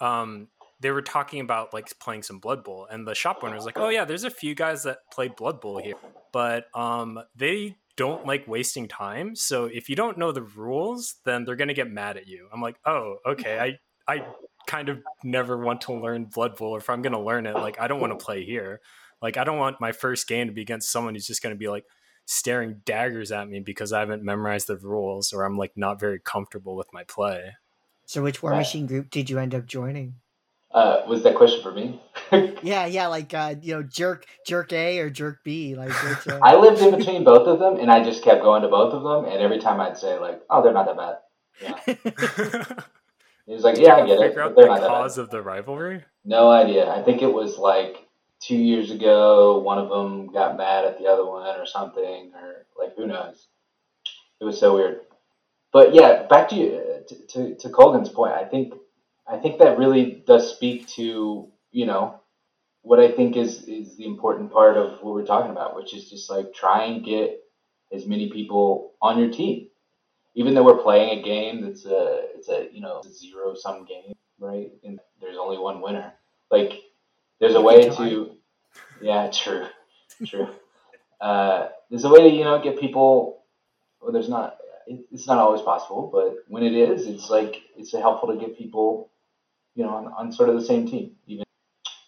um, they were talking about like playing some Blood Bowl and the shop owner was like, oh yeah, there's a few guys that play Blood Bowl here, but um, they don't like wasting time. So if you don't know the rules, then they're gonna get mad at you. I'm like, oh, okay. I I kind of never want to learn Blood Bowl. If I'm gonna learn it, like I don't want to play here. Like I don't want my first game to be against someone who's just gonna be like staring daggers at me because I haven't memorized the rules or I'm like not very comfortable with my play. So, which Warmachine group did you end up joining? Uh, was that question for me? Yeah, yeah, like uh, you know, jerk, jerk A or jerk B, like which. Uh, I lived in between both of them, and I just kept going to both of them. And every time I'd say like, "Oh, they're not that bad." Yeah. He was like, "Yeah, I get it, Figure out they're the not that bad." cause of the rivalry. No idea. I think it was like two years ago. One of them got mad at the other one, or something, or like who knows. It was so weird. But yeah, back to you, uh, to, to to Colgan's point. I think I think that really does speak to you know what I think is is the important part of what we're talking about, which is just like try and get as many people on your team. Even though we're playing a game that's a it's a you know zero sum game, right? And there's only one winner. like there's a way to yeah, true, true. Uh, there's a way to you know get people. Well, there's not. It's not always possible, but when it is, it's like it's helpful to get people, you know, on, on sort of the same team, even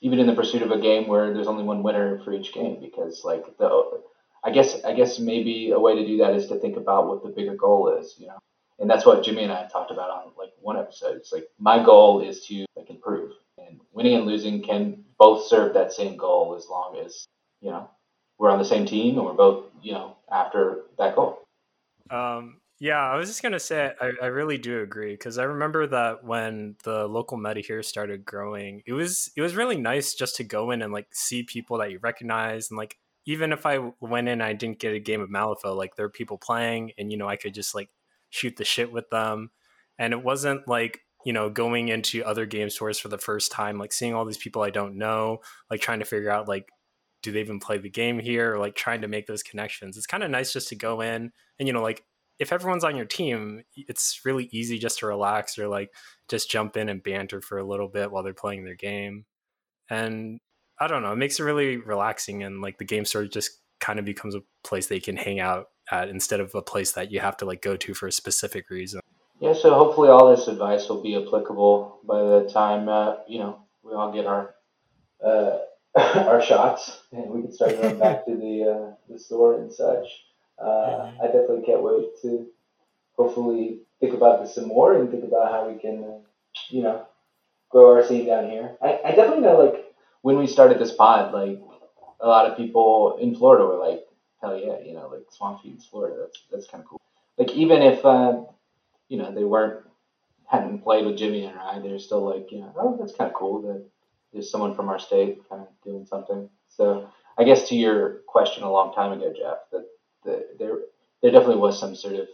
even in the pursuit of a game where there's only one winner for each game, because like the, I guess I guess maybe a way to do that is to think about what the bigger goal is, you know, and that's what Jimmy and I talked about on like one episode. It's like my goal is to like improve, and winning and losing can both serve that same goal as long as you know we're on the same team and we're both you know after that goal. Um, yeah, I was just gonna say I, I really do agree because I remember that when the local meta here started growing, it was it was really nice just to go in and like see people that you recognize and like even if I went in I didn't get a game of Malifaux, like there are people playing and you know I could just like shoot the shit with them. And it wasn't like, you know, going into other game stores for the first time, like seeing all these people I don't know, like trying to figure out like do they even play the game here or like trying to make those connections. It's kind of nice just to go in and you know like if everyone's on your team, it's really easy just to relax or like just jump in and banter for a little bit while they're playing their game. And I don't know, it makes it really relaxing and like the game store just kind of becomes a place they can hang out at instead of a place that you have to like go to for a specific reason. Yeah, so hopefully all this advice will be applicable by the time uh, you know we all get our uh, our shots and we can start going back to the uh, the store and such. Uh, I definitely can't wait to hopefully think about this some more and think about how we can uh, you know grow our scene down here. I, I definitely know like when we started this pod, like a lot of people in Florida were like, hell yeah, you know, like Swamp Fiends, Florida. That's that's kind of cool. Like even if uh, you know they weren't hadn't played with Jimmy and I, they're still like, you know, oh, that's kind of cool that there's someone from our state kind of doing something. So I guess to your question a long time ago, Jeff, that the, there there definitely was some sort of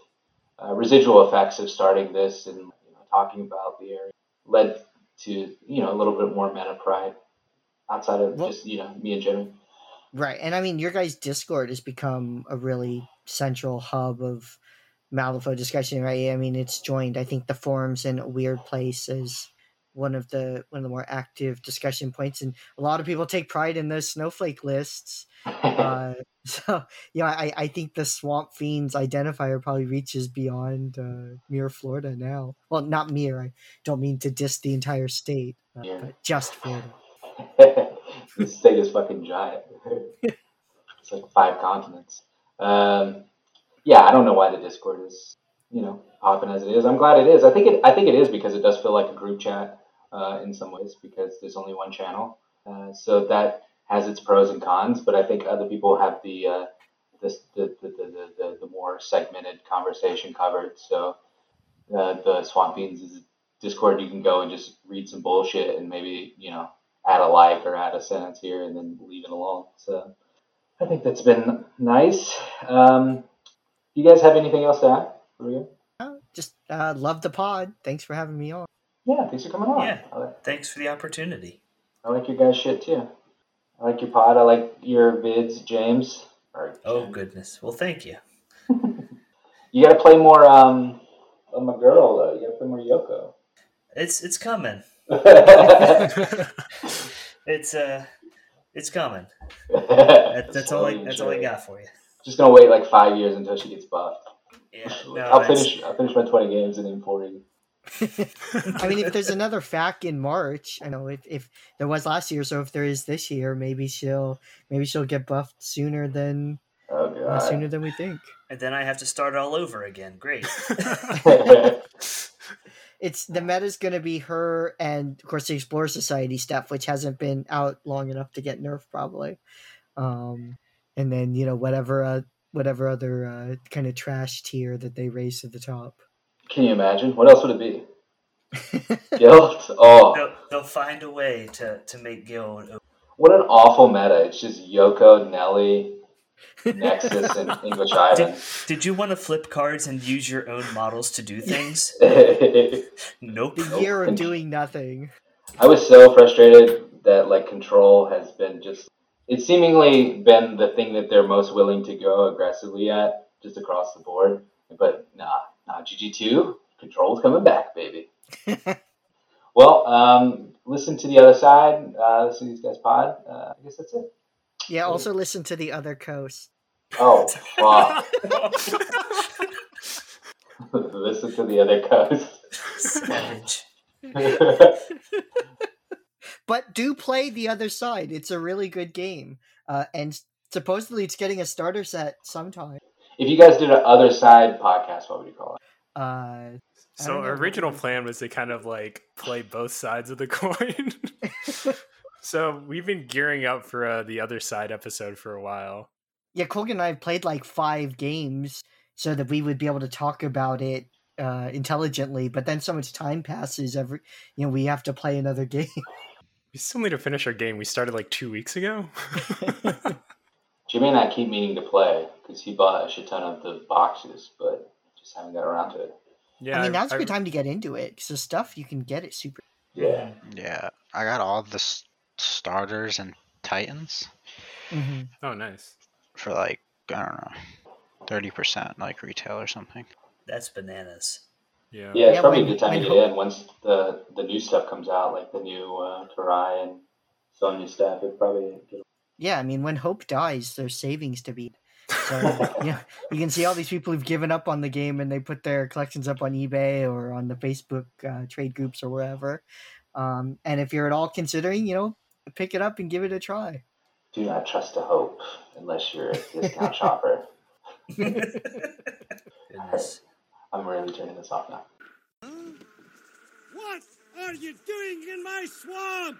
uh, residual effects of starting this and you know, talking about the area led to you know a little bit more meta pride outside of well, just you know me and Jimmy. Right. And I mean, your guys' Discord has become a really central hub of Malifaux discussion, right? I mean, it's joined, I think, the forums in a weird place as one of the one of the more active discussion points, and a lot of people take pride in those snowflake lists. uh, so, yeah, I, I think the Swamp Fiends identifier probably reaches beyond uh, Mirror, Florida now. Well, not mere I don't mean to diss the entire state, uh, yeah. but just Florida. the state is fucking giant. it's like five continents. Um, yeah, I don't know why the Discord is, you know, popping as it is. I'm glad it is. I think it. I think it is because it does feel like a group chat uh, in some ways because there's only one channel. Uh, so that has its pros and cons. But I think other people have the uh, the, the, the, the, the, more segmented conversation covered. So uh, the Swamp Fiends is Discord. You can go and just read some bullshit and maybe you know add a like or add a sentence here and then leave it alone. So I think that's been nice. Um, you guys have anything else to add? Oh, just uh, love the pod. Thanks for having me on. Yeah, thanks for coming on. Yeah, like, thanks for the opportunity. I like your guys' shit too. I like your pod. I like your vids, James. oh goodness. Well, thank you. you got to play more. Um, oh, my girl though. You got to play more Yoko. It's it's coming. it's uh, it's coming. That, that's all. I, that's all I got for you. Just gonna wait like five years until she gets buffed. Yeah, no, I'll finish. I'll finish my twenty games and then forty. I mean, if there's another FAQ in March, I know if, if there was last year, so if there is this year, maybe she'll maybe she'll get buffed sooner than oh, uh, sooner than we think. And then I have to start all over again. Great it's the meta is going to be her and of course the Explorer Society stuff, which hasn't been out long enough to get nerfed probably. Um, and then you know whatever uh, whatever other uh, kind of trash tier that they raise to the top. Can you imagine? What else would it be? Guild. Oh, they'll, they'll, find a way to to make Guild. What an awful meta! It's just Yoko, Nellie, Nexus and English Island. Did, did, you want to flip cards and use your own models to do things? nope. The year of doing nothing. I was so frustrated that like control has been just it's seemingly been the thing that they're most willing to go aggressively at just across the board. But nah, nah, GG2, control's coming back, baby. Well, um, listen to the other side. Uh, listen to these guys pod. Uh, I guess that's it. Yeah. Also listen to the other coast. Oh, fuck. listen to the other coast. Savage. but do play the other side. It's a really good game, uh, and supposedly it's getting a starter set sometime. If you guys did an other side podcast, what would you call it? Uh, So our original plan was to kind of like play both sides of the coin. so we've been gearing up for uh, the other side episode for a while. yeah, Colgan and I have played like five games so that we would be able to talk about it uh, intelligently. But then so much time passes. Every you know, we have to play another game. We still need to finish our game. We started like two weeks ago. Jimmy and I keep meaning to play because he bought a shit ton of the boxes, but just haven't got around to it. yeah, I mean, now's a I- good time to get into it because the stuff you can get it super. Yeah. Yeah, I got all the s- starters and Titans hmm Oh, nice. for like I don't know, thirty percent like retail or something. That's bananas. Yeah. Yeah, it's Yeah, probably when- a good time to get Hope- in once the the new stuff comes out, like the new uh, Karai and Sonnia stuff. It probably get Yeah, I mean, when hope dies, there's savings to be. So yeah, you can see all these people who've given up on the game and they put their collections up on eBay or on the Facebook uh, trade groups or wherever. Um, and if you're at all considering, you know, pick it up and give it a try. do not trust a hope unless you're a discount shopper. Goodness. I'm really turning this off now. What are you doing in my swamp?